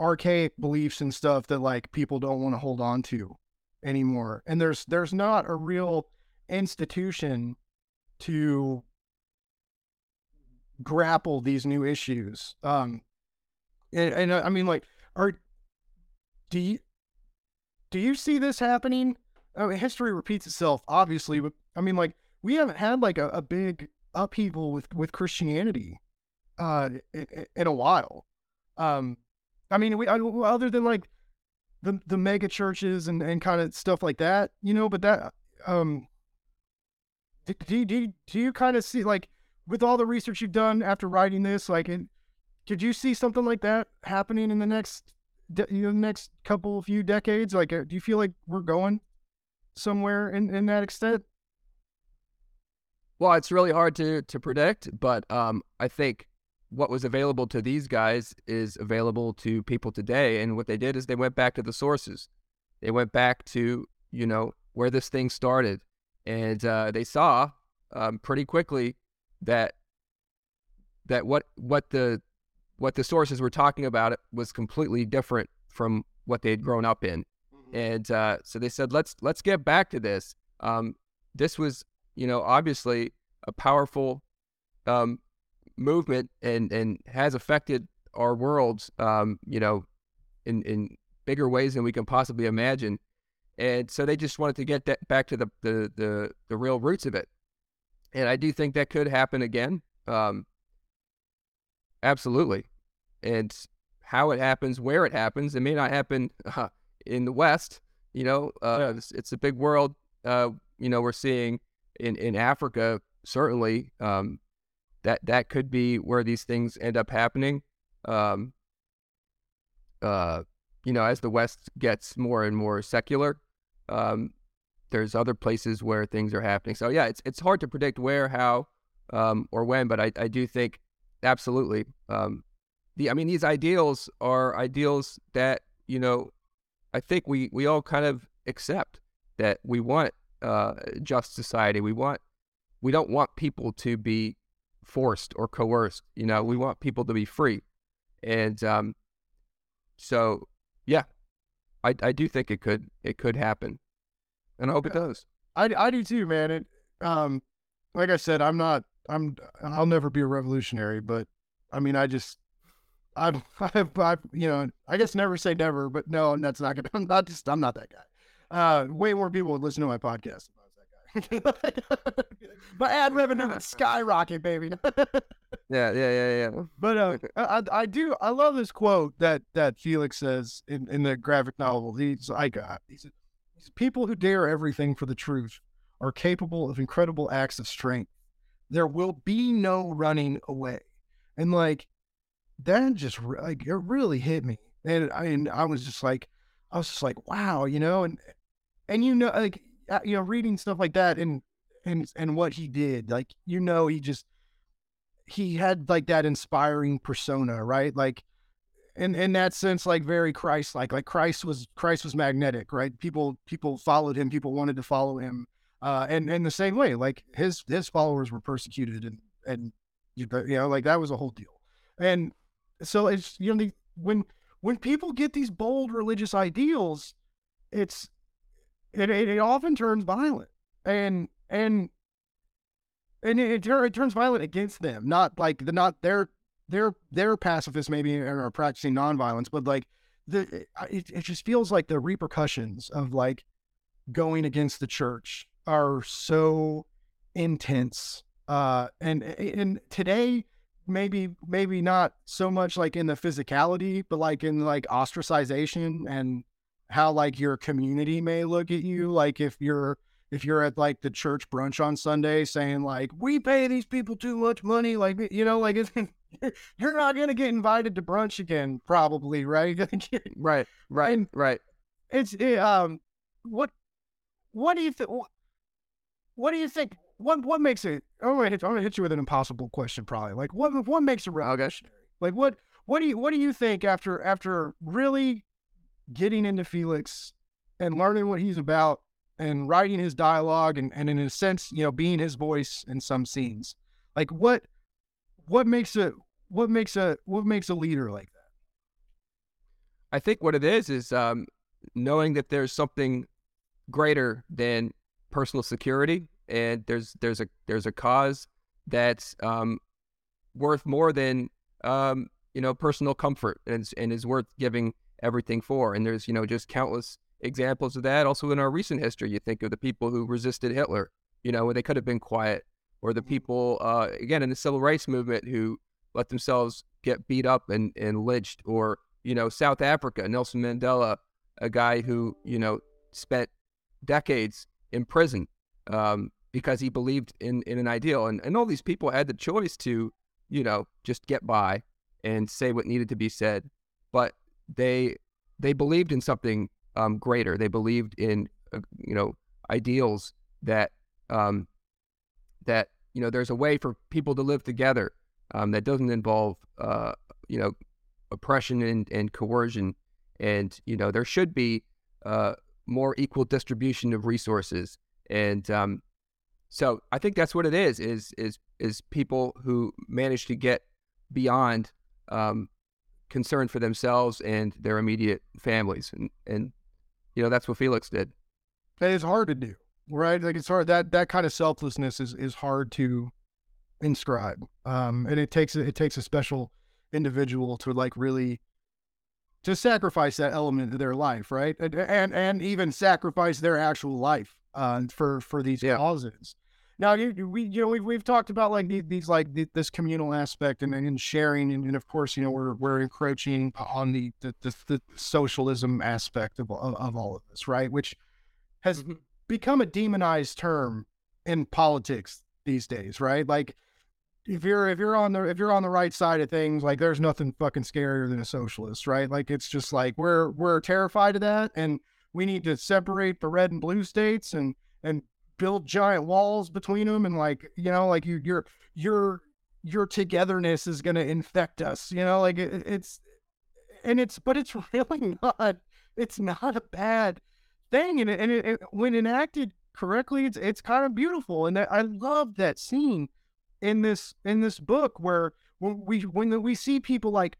archaic beliefs and stuff that like people don't want to hold on to anymore and there's there's not a real institution to grapple these new issues um and, and i mean like are do you do you see this happening? I mean, history repeats itself obviously but i mean like we haven't had like a, a big upheaval with with Christianity uh, in, a while. Um, I mean, we other than like the the mega churches and and kind of stuff like that, you know. But that um, do do do, do you kind of see like with all the research you've done after writing this, like, did you see something like that happening in the next de- you know, next couple few decades? Like, uh, do you feel like we're going somewhere in in that extent? Well, it's really hard to to predict, but um, I think what was available to these guys is available to people today. And what they did is they went back to the sources. They went back to you know where this thing started, and uh, they saw um, pretty quickly that that what what the what the sources were talking about it was completely different from what they had grown up in, mm-hmm. and uh, so they said let's let's get back to this. Um, this was you know, obviously a powerful um, movement and and has affected our world, um, you know, in in bigger ways than we can possibly imagine. And so they just wanted to get that back to the the the, the real roots of it. And I do think that could happen again. Um, absolutely. And how it happens, where it happens, it may not happen uh, in the West. You know, uh, yeah. it's, it's, a big world. Uh, you know, we're seeing in, in Africa, certainly, um, that that could be where these things end up happening. Um, uh, you know, as the West gets more and more secular, um, there's other places where things are happening. So yeah, it's it's hard to predict where, how, um, or when, but I, I do think absolutely. Um, the I mean, these ideals are ideals that you know, I think we we all kind of accept that we want uh, just society. We want we don't want people to be forced or coerced. You know, we want people to be free, and um, so yeah, I I do think it could it could happen, and I hope it does. I I do too, man. It um, like I said, I'm not I'm I'll never be a revolutionary, but I mean, I just I've I've, I've you know I guess never say never, but no, that's not gonna. I'm not just I'm not that guy. Uh, way more people would listen to my podcast if I was that guy. my ad revenue would skyrocket, baby. yeah, yeah, yeah, yeah. But uh, I, I do I love this quote that that Felix says in, in the graphic novel. He's like, uh, he said, "People who dare everything for the truth are capable of incredible acts of strength. There will be no running away." And like that, just like it really hit me, and I mean, I was just like, I was just like, wow, you know, and and you know, like uh, you know, reading stuff like that and and and what he did, like you know, he just he had like that inspiring persona, right? Like in in that sense, like very Christ like. Like Christ was Christ was magnetic, right? People people followed him, people wanted to follow him. Uh and in the same way, like his his followers were persecuted and and you know, like that was a whole deal. And so it's you know, when when people get these bold religious ideals, it's it, it, it often turns violent and and and it, it, turns violent against them not like the not their their their pacifists maybe are practicing nonviolence but like the it, it just feels like the repercussions of like going against the church are so intense uh and and today maybe maybe not so much like in the physicality but like in like ostracization and how like your community may look at you like if you're if you're at like the church brunch on Sunday saying like we pay these people too much money like you know like you're not going to get invited to brunch again probably right? Right right and right. it's it, um what what do you think what do you think what what makes it I'm gonna, hit, I'm gonna hit you with an impossible question probably like what what makes a revolutionary? Like what what do you what do you think after after really getting into Felix and learning what he's about and writing his dialogue and, and in a sense, you know, being his voice in some scenes. Like what what makes a what makes a what makes a leader like that? I think what it is is um, knowing that there's something greater than personal security, and there's there's a there's a cause that's um, worth more than um, you know personal comfort, and and is worth giving everything for. And there's, you know, just countless examples of that. Also in our recent history, you think of the people who resisted Hitler, you know, when they could have been quiet, or the mm-hmm. people, uh, again, in the civil rights movement who let themselves get beat up and, and lynched, or you know, South Africa, Nelson Mandela, a guy who, you know, spent decades in prison um, because he believed in, in an ideal. And, and all these people had the choice to, you know, just get by and say what needed to be said. But they they believed in something um, greater. They believed in, uh, you know, ideals that um, that you know there's a way for people to live together um, that doesn't involve uh, you know oppression and, and coercion and you know there should be uh, more equal distribution of resources and um, so I think that's what it is is is is people who manage to get beyond um, concern for themselves and their immediate families and and you know that's what Felix did. It's hard to do right? Like it's hard that that kind of selflessness is is hard to inscribe, um, and it takes it takes a special individual to like really to sacrifice that element of their life, right? And and, and even sacrifice their actual life uh, for for these yeah. causes. Now, you, we you know we've we've talked about like these, these like the, this communal aspect and, and sharing, and, and, of course you know we're we're encroaching on the the, the, the socialism aspect of, of, of all of this, right? Which has mm-hmm become a demonized term in politics these days, right? Like if you're if you're on the if you're on the right side of things, like there's nothing fucking scarier than a socialist, right? Like it's just like we're we're terrified of that and we need to separate the red and blue states and and build giant walls between them and like you know like you your your your togetherness is going to infect us you know like it, it's and it's but it's really not it's not a bad thing, and it, and it, when enacted correctly, it's it's kind of beautiful, and I love that scene in this in this book where when we when we see people like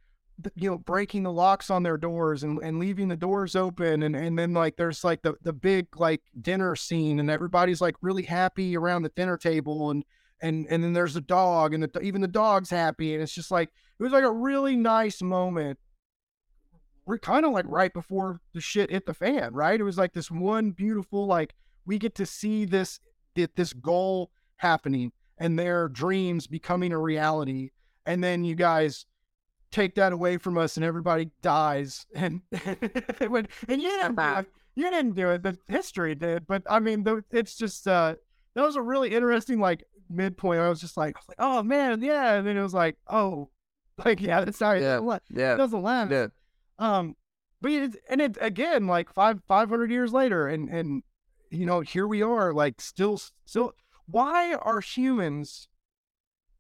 you know breaking the locks on their doors and, and leaving the doors open and, and then like there's like the, the big like dinner scene and everybody's like really happy around the dinner table and and and then there's a dog and the, even the dog's happy and it's just like it was like a really nice moment we're kind of like right before the shit hit the fan, right? It was like this one beautiful, like we get to see this this goal happening and their dreams becoming a reality, and then you guys take that away from us and everybody dies and it would, and you didn't do it, you didn't do it, the history did. But I mean, it's just uh, that was a really interesting like midpoint. I was just like, I was like, oh man, yeah, and then it was like, oh, like yeah, that's sorry, yeah, yeah, it doesn't land. Yeah. Um, but it, and it again, like five five hundred years later, and and you know here we are, like still still. Why are humans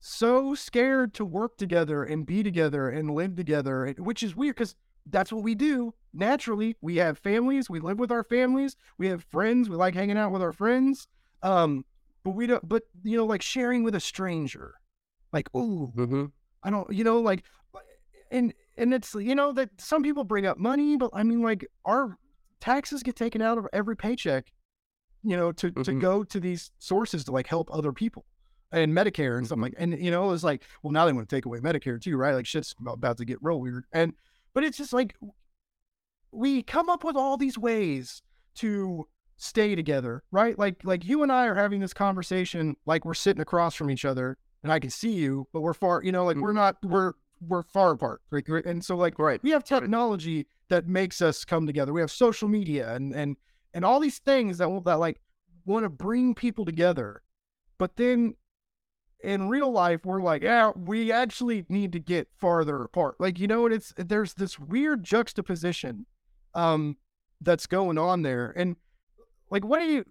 so scared to work together and be together and live together? Which is weird because that's what we do naturally. We have families, we live with our families, we have friends, we like hanging out with our friends. Um, but we don't. But you know, like sharing with a stranger, like oh, mm-hmm. I don't, you know, like, and and it's you know that some people bring up money, but I mean like our taxes get taken out of every paycheck, you know, to mm-hmm. to go to these sources to like help other people and Medicare and something like and you know it's like well now they want to take away Medicare too right like shit's about to get real weird and but it's just like we come up with all these ways to stay together right like like you and I are having this conversation like we're sitting across from each other and I can see you but we're far you know like mm-hmm. we're not we're we're far apart. Right? And so like right. we have technology that makes us come together. We have social media and and and all these things that will that like want to bring people together. But then in real life, we're like, yeah, we actually need to get farther apart. Like, you know, and it's there's this weird juxtaposition um that's going on there. And like what do you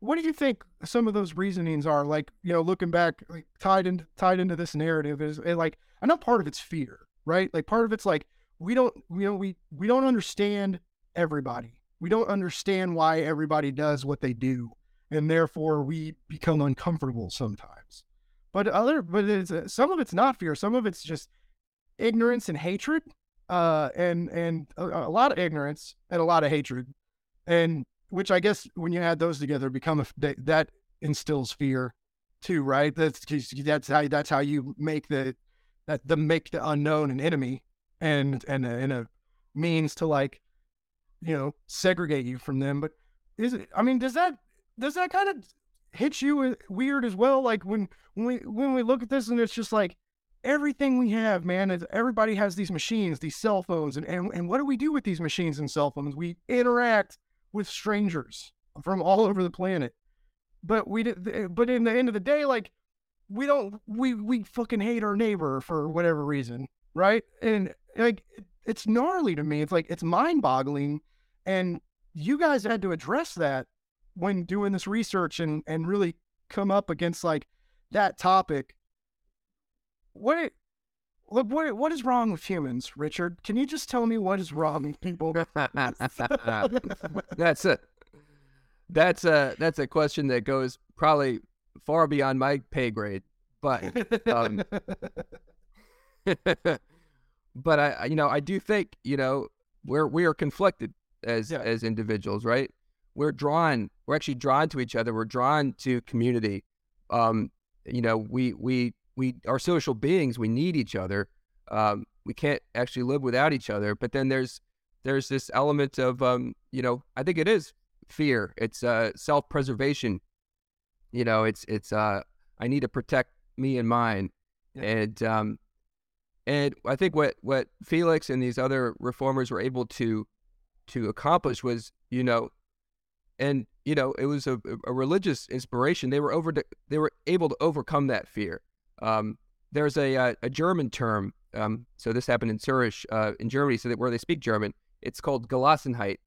what do you think some of those reasonings are like you know looking back like tied into tied into this narrative is like I know part of it's fear, right? Like part of it's like we don't, you know, we we don't understand everybody. We don't understand why everybody does what they do, and therefore we become uncomfortable sometimes. But other, but uh, some of it's not fear. Some of it's just ignorance and hatred, uh, and and a, a lot of ignorance and a lot of hatred, and which I guess when you add those together, become a that instills fear too, right? That's that's how that's how you make the that the make the unknown an enemy and and a, and a means to like you know segregate you from them but is it i mean does that does that kind of hit you weird as well like when when we when we look at this and it's just like everything we have, man, is everybody has these machines, these cell phones, and, and and what do we do with these machines and cell phones? We interact with strangers from all over the planet. But we did, eh, but in the end of the day, like we don't, we we fucking hate our neighbor for whatever reason, right? And like it's gnarly to me. It's like it's mind-boggling, and you guys had to address that when doing this research and and really come up against like that topic. What look what what is wrong with humans, Richard? Can you just tell me what is wrong with people? that's it. That's a that's a question that goes probably far beyond my pay grade, but um, but I you know I do think you know we're we are conflicted as yeah. as individuals, right? We're drawn, we're actually drawn to each other. We're drawn to community. Um, you know, we we we are social beings. We need each other. Um, we can't actually live without each other. But then there's there's this element of um, you know, I think it is fear. It's uh, self preservation. You know, it's it's uh, I need to protect me and mine. Yeah. And um, and I think what what Felix and these other reformers were able to to accomplish was, you know, and you know, it was a, a religious inspiration. They were over to, they were able to overcome that fear. Um, there's a, a, uh, a German term. Um, so this happened in Zurich, uh, in Germany, so that where they speak German. It's called Gelassenheit,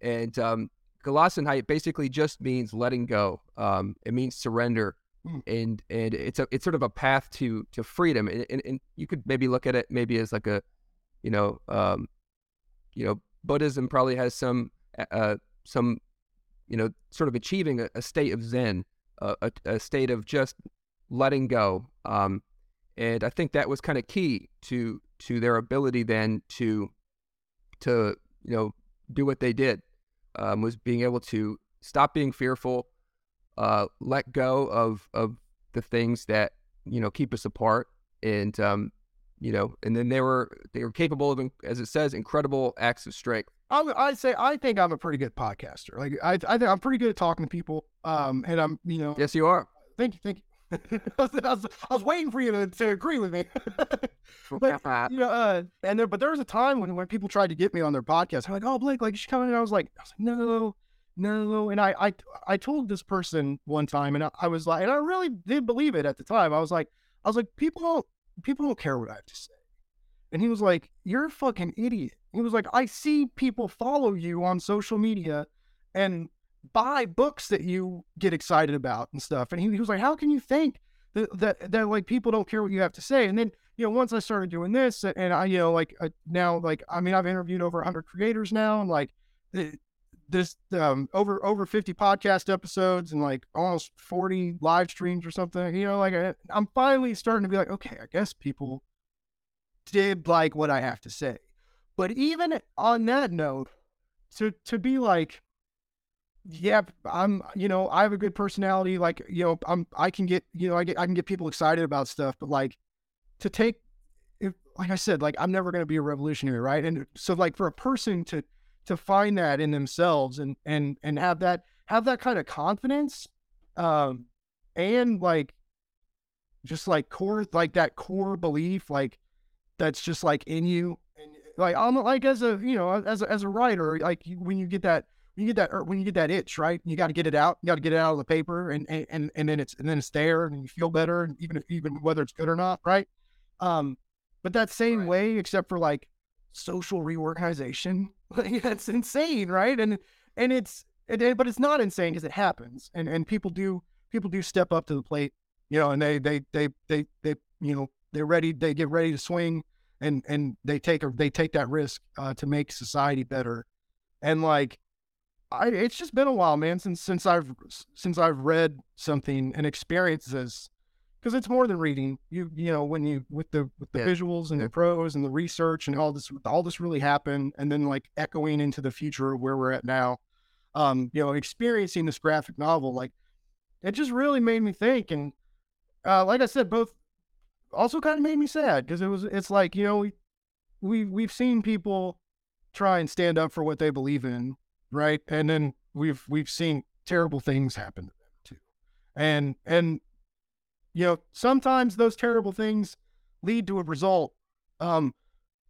and um, Gelassenheit basically just means letting go. Um, it means surrender, mm. and and it's a it's sort of a path to to freedom. And, and, and you could maybe look at it maybe as like a, you know, um, you know, Buddhism probably has some uh, some you know sort of achieving a, a state of Zen, a, a, state of just letting go. Um, and I think that was kind of key to to their ability then to to you know do what they did um, was being able to stop being fearful, uh, let go of of the things that you know keep us apart, and um, you know, and then they were they were capable of, as it says, incredible acts of strength. I would say I think I'm a pretty good podcaster. Like I I think I'm pretty good at talking to people. Um, and I'm you know. Yes, you are. Thank you, thank you. I, was, I, was, I was waiting for you to, to agree with me. but, you know, uh, and there, but there was a time when, when people tried to get me on their podcast. I'm like, oh, Blake, like, you should come in. And I was like, I was like, no, no. And I, I, I told this person one time, and I, I was like, and I really did believe it at the time. I was like, I was like, people don't, people don't care what I have to say. And he was like, you're a fucking idiot. He was like, I see people follow you on social media and buy books that you get excited about and stuff. And he, he was like, how can you think that, that, that like people don't care what you have to say? And then, you know, once I started doing this and I, you know, like uh, now, like, I mean, I've interviewed over 100 creators now and like this, um, over, over 50 podcast episodes and like almost 40 live streams or something, you know, like I, I'm finally starting to be like, okay, I guess people did like what I have to say. But even on that note, to to be like, yeah, I'm you know I have a good personality. Like you know I'm I can get you know I get I can get people excited about stuff. But like to take, if, like I said, like I'm never going to be a revolutionary, right? And so like for a person to to find that in themselves and and and have that have that kind of confidence, um, and like just like core like that core belief like that's just like in you and uh, like I'm like as a you know as a, as a writer like when you get that when you get that er, when you get that itch right you got to get it out you got to get it out of the paper and, and and then it's and then it's there and you feel better even if even whether it's good or not right um but that same right. way except for like social reorganization like that's insane right and and it's it, but it's not insane because it happens and and people do people do step up to the plate you know and they they they they they you know they're ready they get ready to swing and and they take they take that risk uh, to make society better and like I, it's just been a while man since since i've since i've read something and experienced this because it's more than reading you you know when you with the with the yeah. visuals and yeah. the prose and the research and all this all this really happened and then like echoing into the future where we're at now um you know experiencing this graphic novel like it just really made me think and uh, like I said, both also kind of made me sad because it was it's like you know we we we've seen people try and stand up for what they believe in, right? And then we've we've seen terrible things happen to them too, and and you know sometimes those terrible things lead to a result. Um,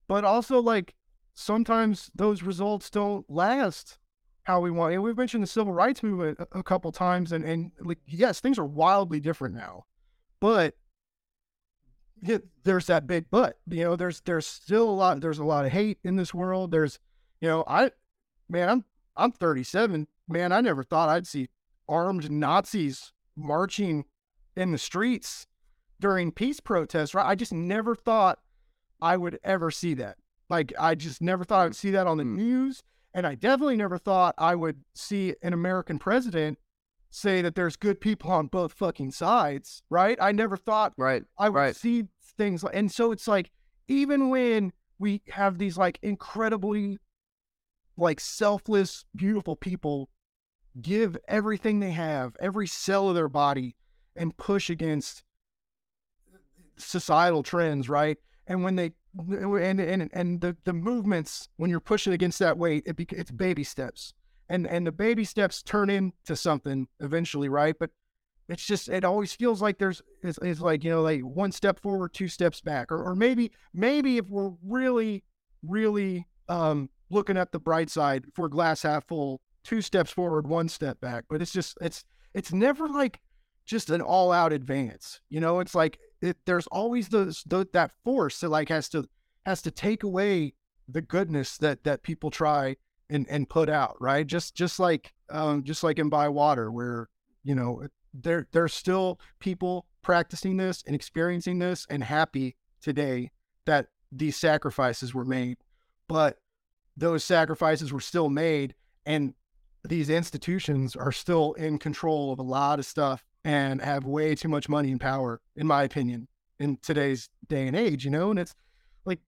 but also like sometimes those results don't last how we want. And we've mentioned the civil rights movement a, a couple times, and and like yes, things are wildly different now, but yeah, there's that big but. You know, there's there's still a lot. There's a lot of hate in this world. There's, you know, I, man, I'm I'm 37. Man, I never thought I'd see armed Nazis marching in the streets during peace protests. Right? I just never thought I would ever see that. Like, I just never thought I'd see that on the Mm. news. And I definitely never thought I would see an American president say that there's good people on both fucking sides, right? I never thought Right. I would Right. see things like, and so it's like, even when we have these like incredibly like selfless, beautiful people give everything they have, every cell of their body, and push against societal trends, right? And when they and and and the the movements when you're pushing against that weight, it bec- it's baby steps, and and the baby steps turn into something eventually, right? But it's just it always feels like there's it's, it's like you know like one step forward, two steps back, or or maybe maybe if we're really really um looking at the bright side, for glass half full, two steps forward, one step back. But it's just it's it's never like just an all out advance. You know, it's like it, there's always those the, that force that like has to has to take away the goodness that that people try and and put out, right? Just just like um just like in by water where you know there there's still people practicing this and experiencing this and happy today that these sacrifices were made but those sacrifices were still made and these institutions are still in control of a lot of stuff and have way too much money and power in my opinion in today's day and age you know and it's like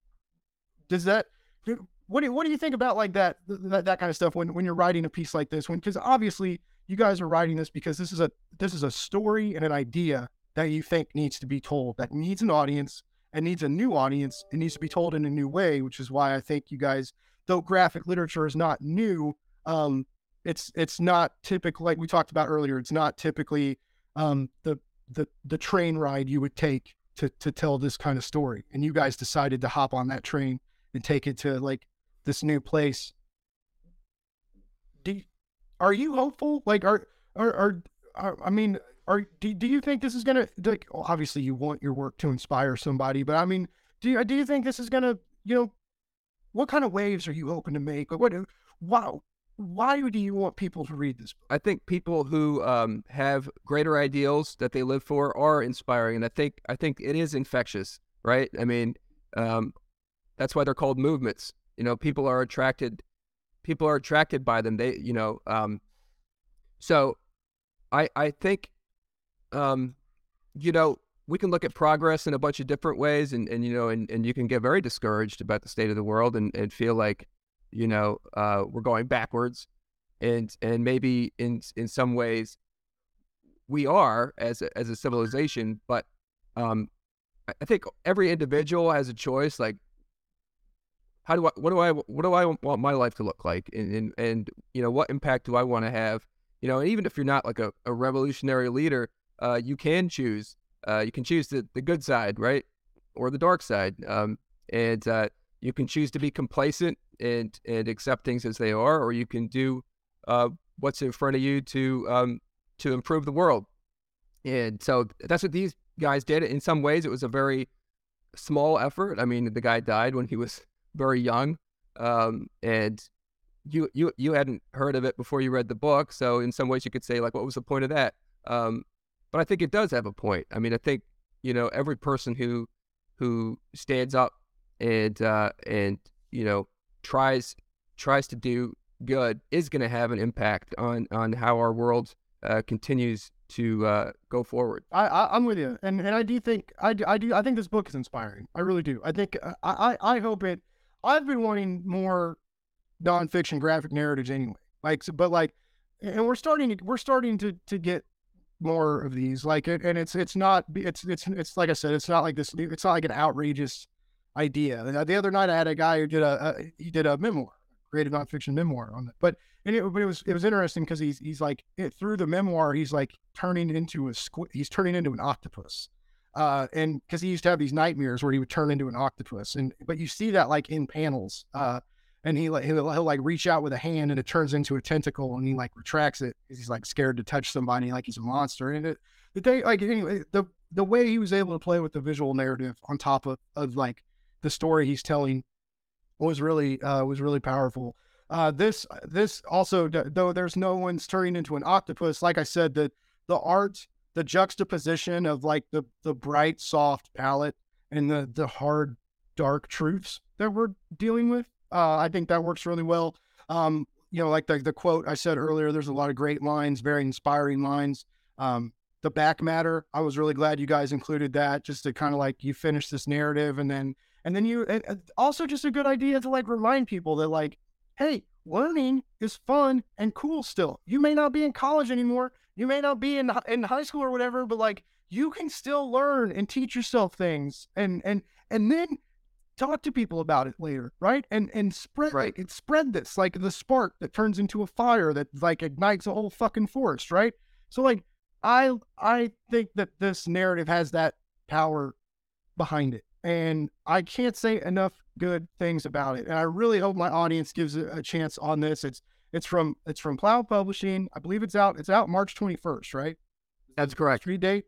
does that what do you, what do you think about like that that, that kind of stuff when when you're writing a piece like this? When because obviously you guys are writing this because this is a this is a story and an idea that you think needs to be told that needs an audience and needs a new audience it needs to be told in a new way which is why i think you guys though graphic literature is not new um it's it's not typical like we talked about earlier it's not typically um the the the train ride you would take to to tell this kind of story. And you guys decided to hop on that train and take it to like this new place do you, are you hopeful like are are, are, are i mean are do, do you think this is gonna like obviously you want your work to inspire somebody but i mean do you do you think this is gonna you know what kind of waves are you hoping to make or what wow why do you want people to read this book I think people who um, have greater ideals that they live for are inspiring, and I think I think it is infectious, right? I mean, um, that's why they're called movements. You know, people are attracted, people are attracted by them. They, you know, um, so I I think, um, you know, we can look at progress in a bunch of different ways, and and you know, and and you can get very discouraged about the state of the world and and feel like, you know, uh, we're going backwards and and maybe in in some ways we are as a, as a civilization but um I- i think every individual has a choice like how do i what do i what do i want my life to look like and and, and you know what impact do i want to have you know and even if you're not like a, a revolutionary leader uh you can choose uh you can choose the, the good side right or the dark side um and uh you can choose to be complacent and and accept things as they are or you can do uh, what's in front of you to um, to improve the world. And so that's what these guys did. In some ways, it was a very small effort. I mean, the guy died when he was very young, um, and you you you hadn't heard of it before you read the book. So in some ways, you could say like, what was the point of that? Um, but I think it does have a point. I mean, I think you know every person who who stands up and uh, and you know tries tries to do good is going to have an impact on on how our world uh, continues to uh, go forward. I, I'm with you, and and I do think I do, I do I think this book is inspiring. I really do. I think uh, I, I hope it. I've been wanting more nonfiction graphic narratives anyway. Like, so, but like, and we're starting to we're starting to to get more of these. Like, and it's it's not it's it's it's like I said, it's not like this. It's not like an outrageous idea. The- The other night, I had a guy who did a, a he did a memoir, creative nonfiction memoir on it, but and it, but it was it was interesting because he's he's like it, through the memoir he's like turning into a squid he's turning into an octopus uh, and because he used to have these nightmares where he would turn into an octopus, and but you see that like in panels, uh, and he like he'll, he'll like reach out with a hand and it turns into a tentacle, and he like retracts it because he's like scared to touch somebody, like he's a monster, and it the day like anyway the the way he was able to play with the visual narrative on top of, of like the story he's telling was really uh, was really powerful. Uh, this this also though there's no one's turning into an octopus. Like I said, the the art the juxtaposition of like the the bright soft palette and the the hard dark truths that we're dealing with uh, i think that works really well. Um, you know like the, the quote i said earlier there's a lot of great lines very inspiring lines. Um, the back matter i was really glad you guys included that just to kind of like you finish this narrative and then and then you and also just a good idea to like remind people that like hey learning is fun and cool still. You may not be in college anymore you may not be in in high school or whatever, but like you can still learn and teach yourself things and and and then talk to people about it later, right? And and spread right. like and spread this like the spark that turns into a fire that like ignites a whole fucking forest, right? So like I I think that this narrative has that power behind it. And I can't say enough good things about it. And I really hope my audience gives a, a chance on this. It's it's from it's from Plough Publishing. I believe it's out. It's out March 21st, right? That's correct. Street date.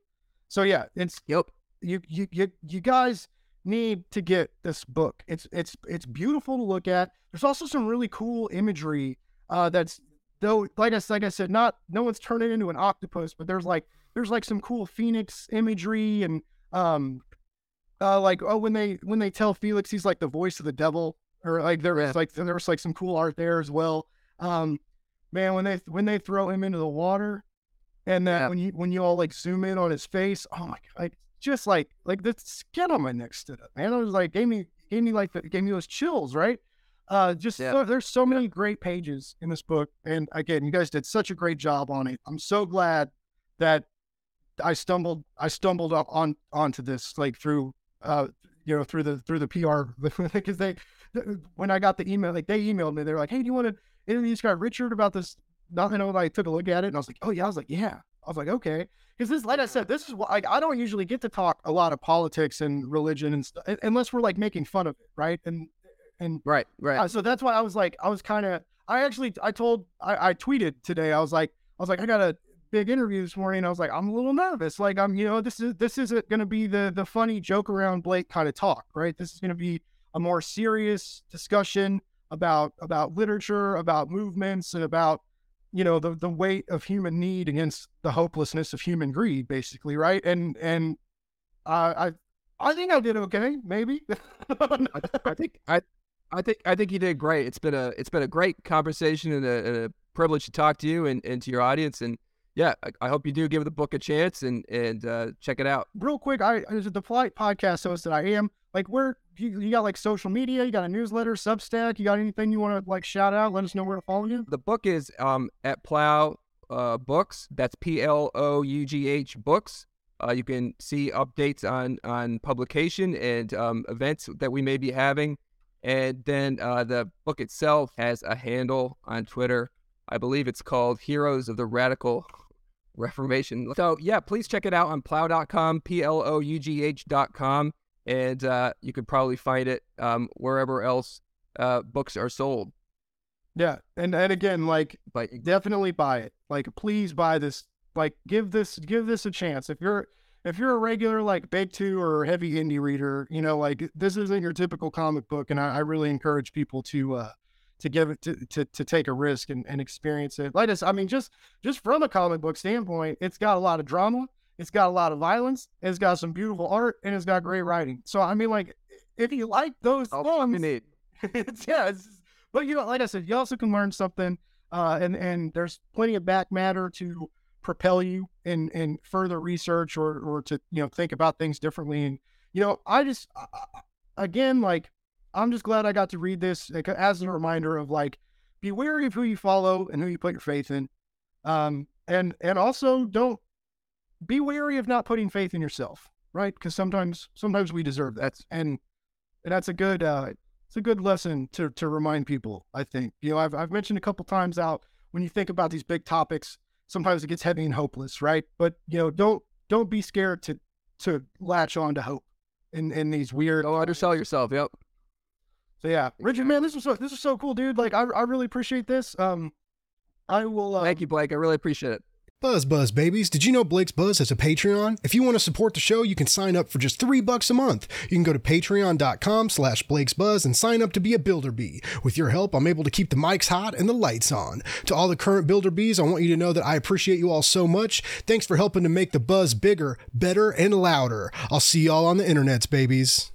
So yeah, it's yep. You you you you guys need to get this book. It's it's it's beautiful to look at. There's also some really cool imagery uh, that's though like I like I said, not no one's turning into an octopus, but there's like there's like some cool phoenix imagery and um uh like oh when they when they tell Felix he's like the voice of the devil or like there's yeah. like there's like some cool art there as well. Um, man, when they when they throw him into the water, and that yeah. when you when you all like zoom in on his face, oh my god, like just like like the skin on my neck stood up, man. It was like gave me gave me like the, gave me those chills, right? Uh, just yeah. so, there's so many great pages in this book, and again, you guys did such a great job on it. I'm so glad that I stumbled I stumbled up on onto this like through uh you know through the through the PR because they when I got the email like they emailed me they're like hey do you want to interview this guy Richard about this. Not, know, I took a look at it and I was like, oh yeah, I was like, yeah. I was like, okay, because this, like I said, this is what like, I don't usually get to talk a lot of politics and religion and stuff unless we're like making fun of it, right? And and right, right. Uh, so that's why I was like, I was kind of, I actually, I told, I, I tweeted today, I was like, I was like, I got a big interview this morning. I was like, I'm a little nervous. Like, I'm, you know, this is this isn't going to be the the funny joke around Blake kind of talk, right? This is going to be a more serious discussion about about literature, about movements, and about you know the the weight of human need against the hopelessness of human greed, basically, right? And and uh, I I think I did okay, maybe. I, think I I think I think you did great. It's been a it's been a great conversation and a, and a privilege to talk to you and, and to your audience. And yeah, I, I, hope you do give the book a chance and and uh, check it out. Real quick, I as the polite podcast host that I am, like where you, you got like social media, you got a newsletter, Substack, you got anything you want to like shout out? Let us know where to follow you. The book is um at Plough uh, Books. That's P L O U G H Books. Uh, you can see updates on on publication and um, events that we may be having. And then uh, the book itself has a handle on Twitter. I believe it's called Heroes of the Radical Reformation. So yeah, please check it out on plough.com, P L O U G H.com and uh, you could probably find it um, wherever else uh, books are sold. Yeah, and and again, like, but definitely buy it. Like, please buy this. Like, give this give this a chance. If you're if you're a regular like big two or heavy indie reader, you know, like this isn't your typical comic book, and I, I really encourage people to uh to give it to to, to take a risk and, and experience it. Like this, I mean, just just from a comic book standpoint, it's got a lot of drama. It's got a lot of violence. It's got some beautiful art, and it's got great writing. So I mean, like, if you like those All things, need. it's yeah. It's, but you know, like I said, you also can learn something, uh, and and there's plenty of back matter to propel you in in further research or or to you know think about things differently. And you know, I just again like I'm just glad I got to read this like, as a reminder of like be wary of who you follow and who you put your faith in. Um, and and also don't be wary of not putting faith in yourself, right? Because sometimes sometimes we deserve that, and that's a good uh, it's a good lesson to to remind people. I think you know I've I've mentioned a couple times out when you think about these big topics, sometimes it gets heavy and hopeless, right? But you know don't don't be scared to to latch on to hope in in these weird. Don't undersell yourself. Yep. So yeah, Richard, man, this was so this was so cool, dude. Like I I really appreciate this. Um, I will. Uh, Thank you, Blake. I really appreciate it. Buzz Buzz babies, did you know Blake's Buzz has a Patreon? If you want to support the show, you can sign up for just three bucks a month. You can go to patreon.com slash Blake's Buzz and sign up to be a Builder Bee. With your help, I'm able to keep the mics hot and the lights on. To all the current Builder Bees, I want you to know that I appreciate you all so much. Thanks for helping to make the buzz bigger, better, and louder. I'll see y'all on the internets, babies.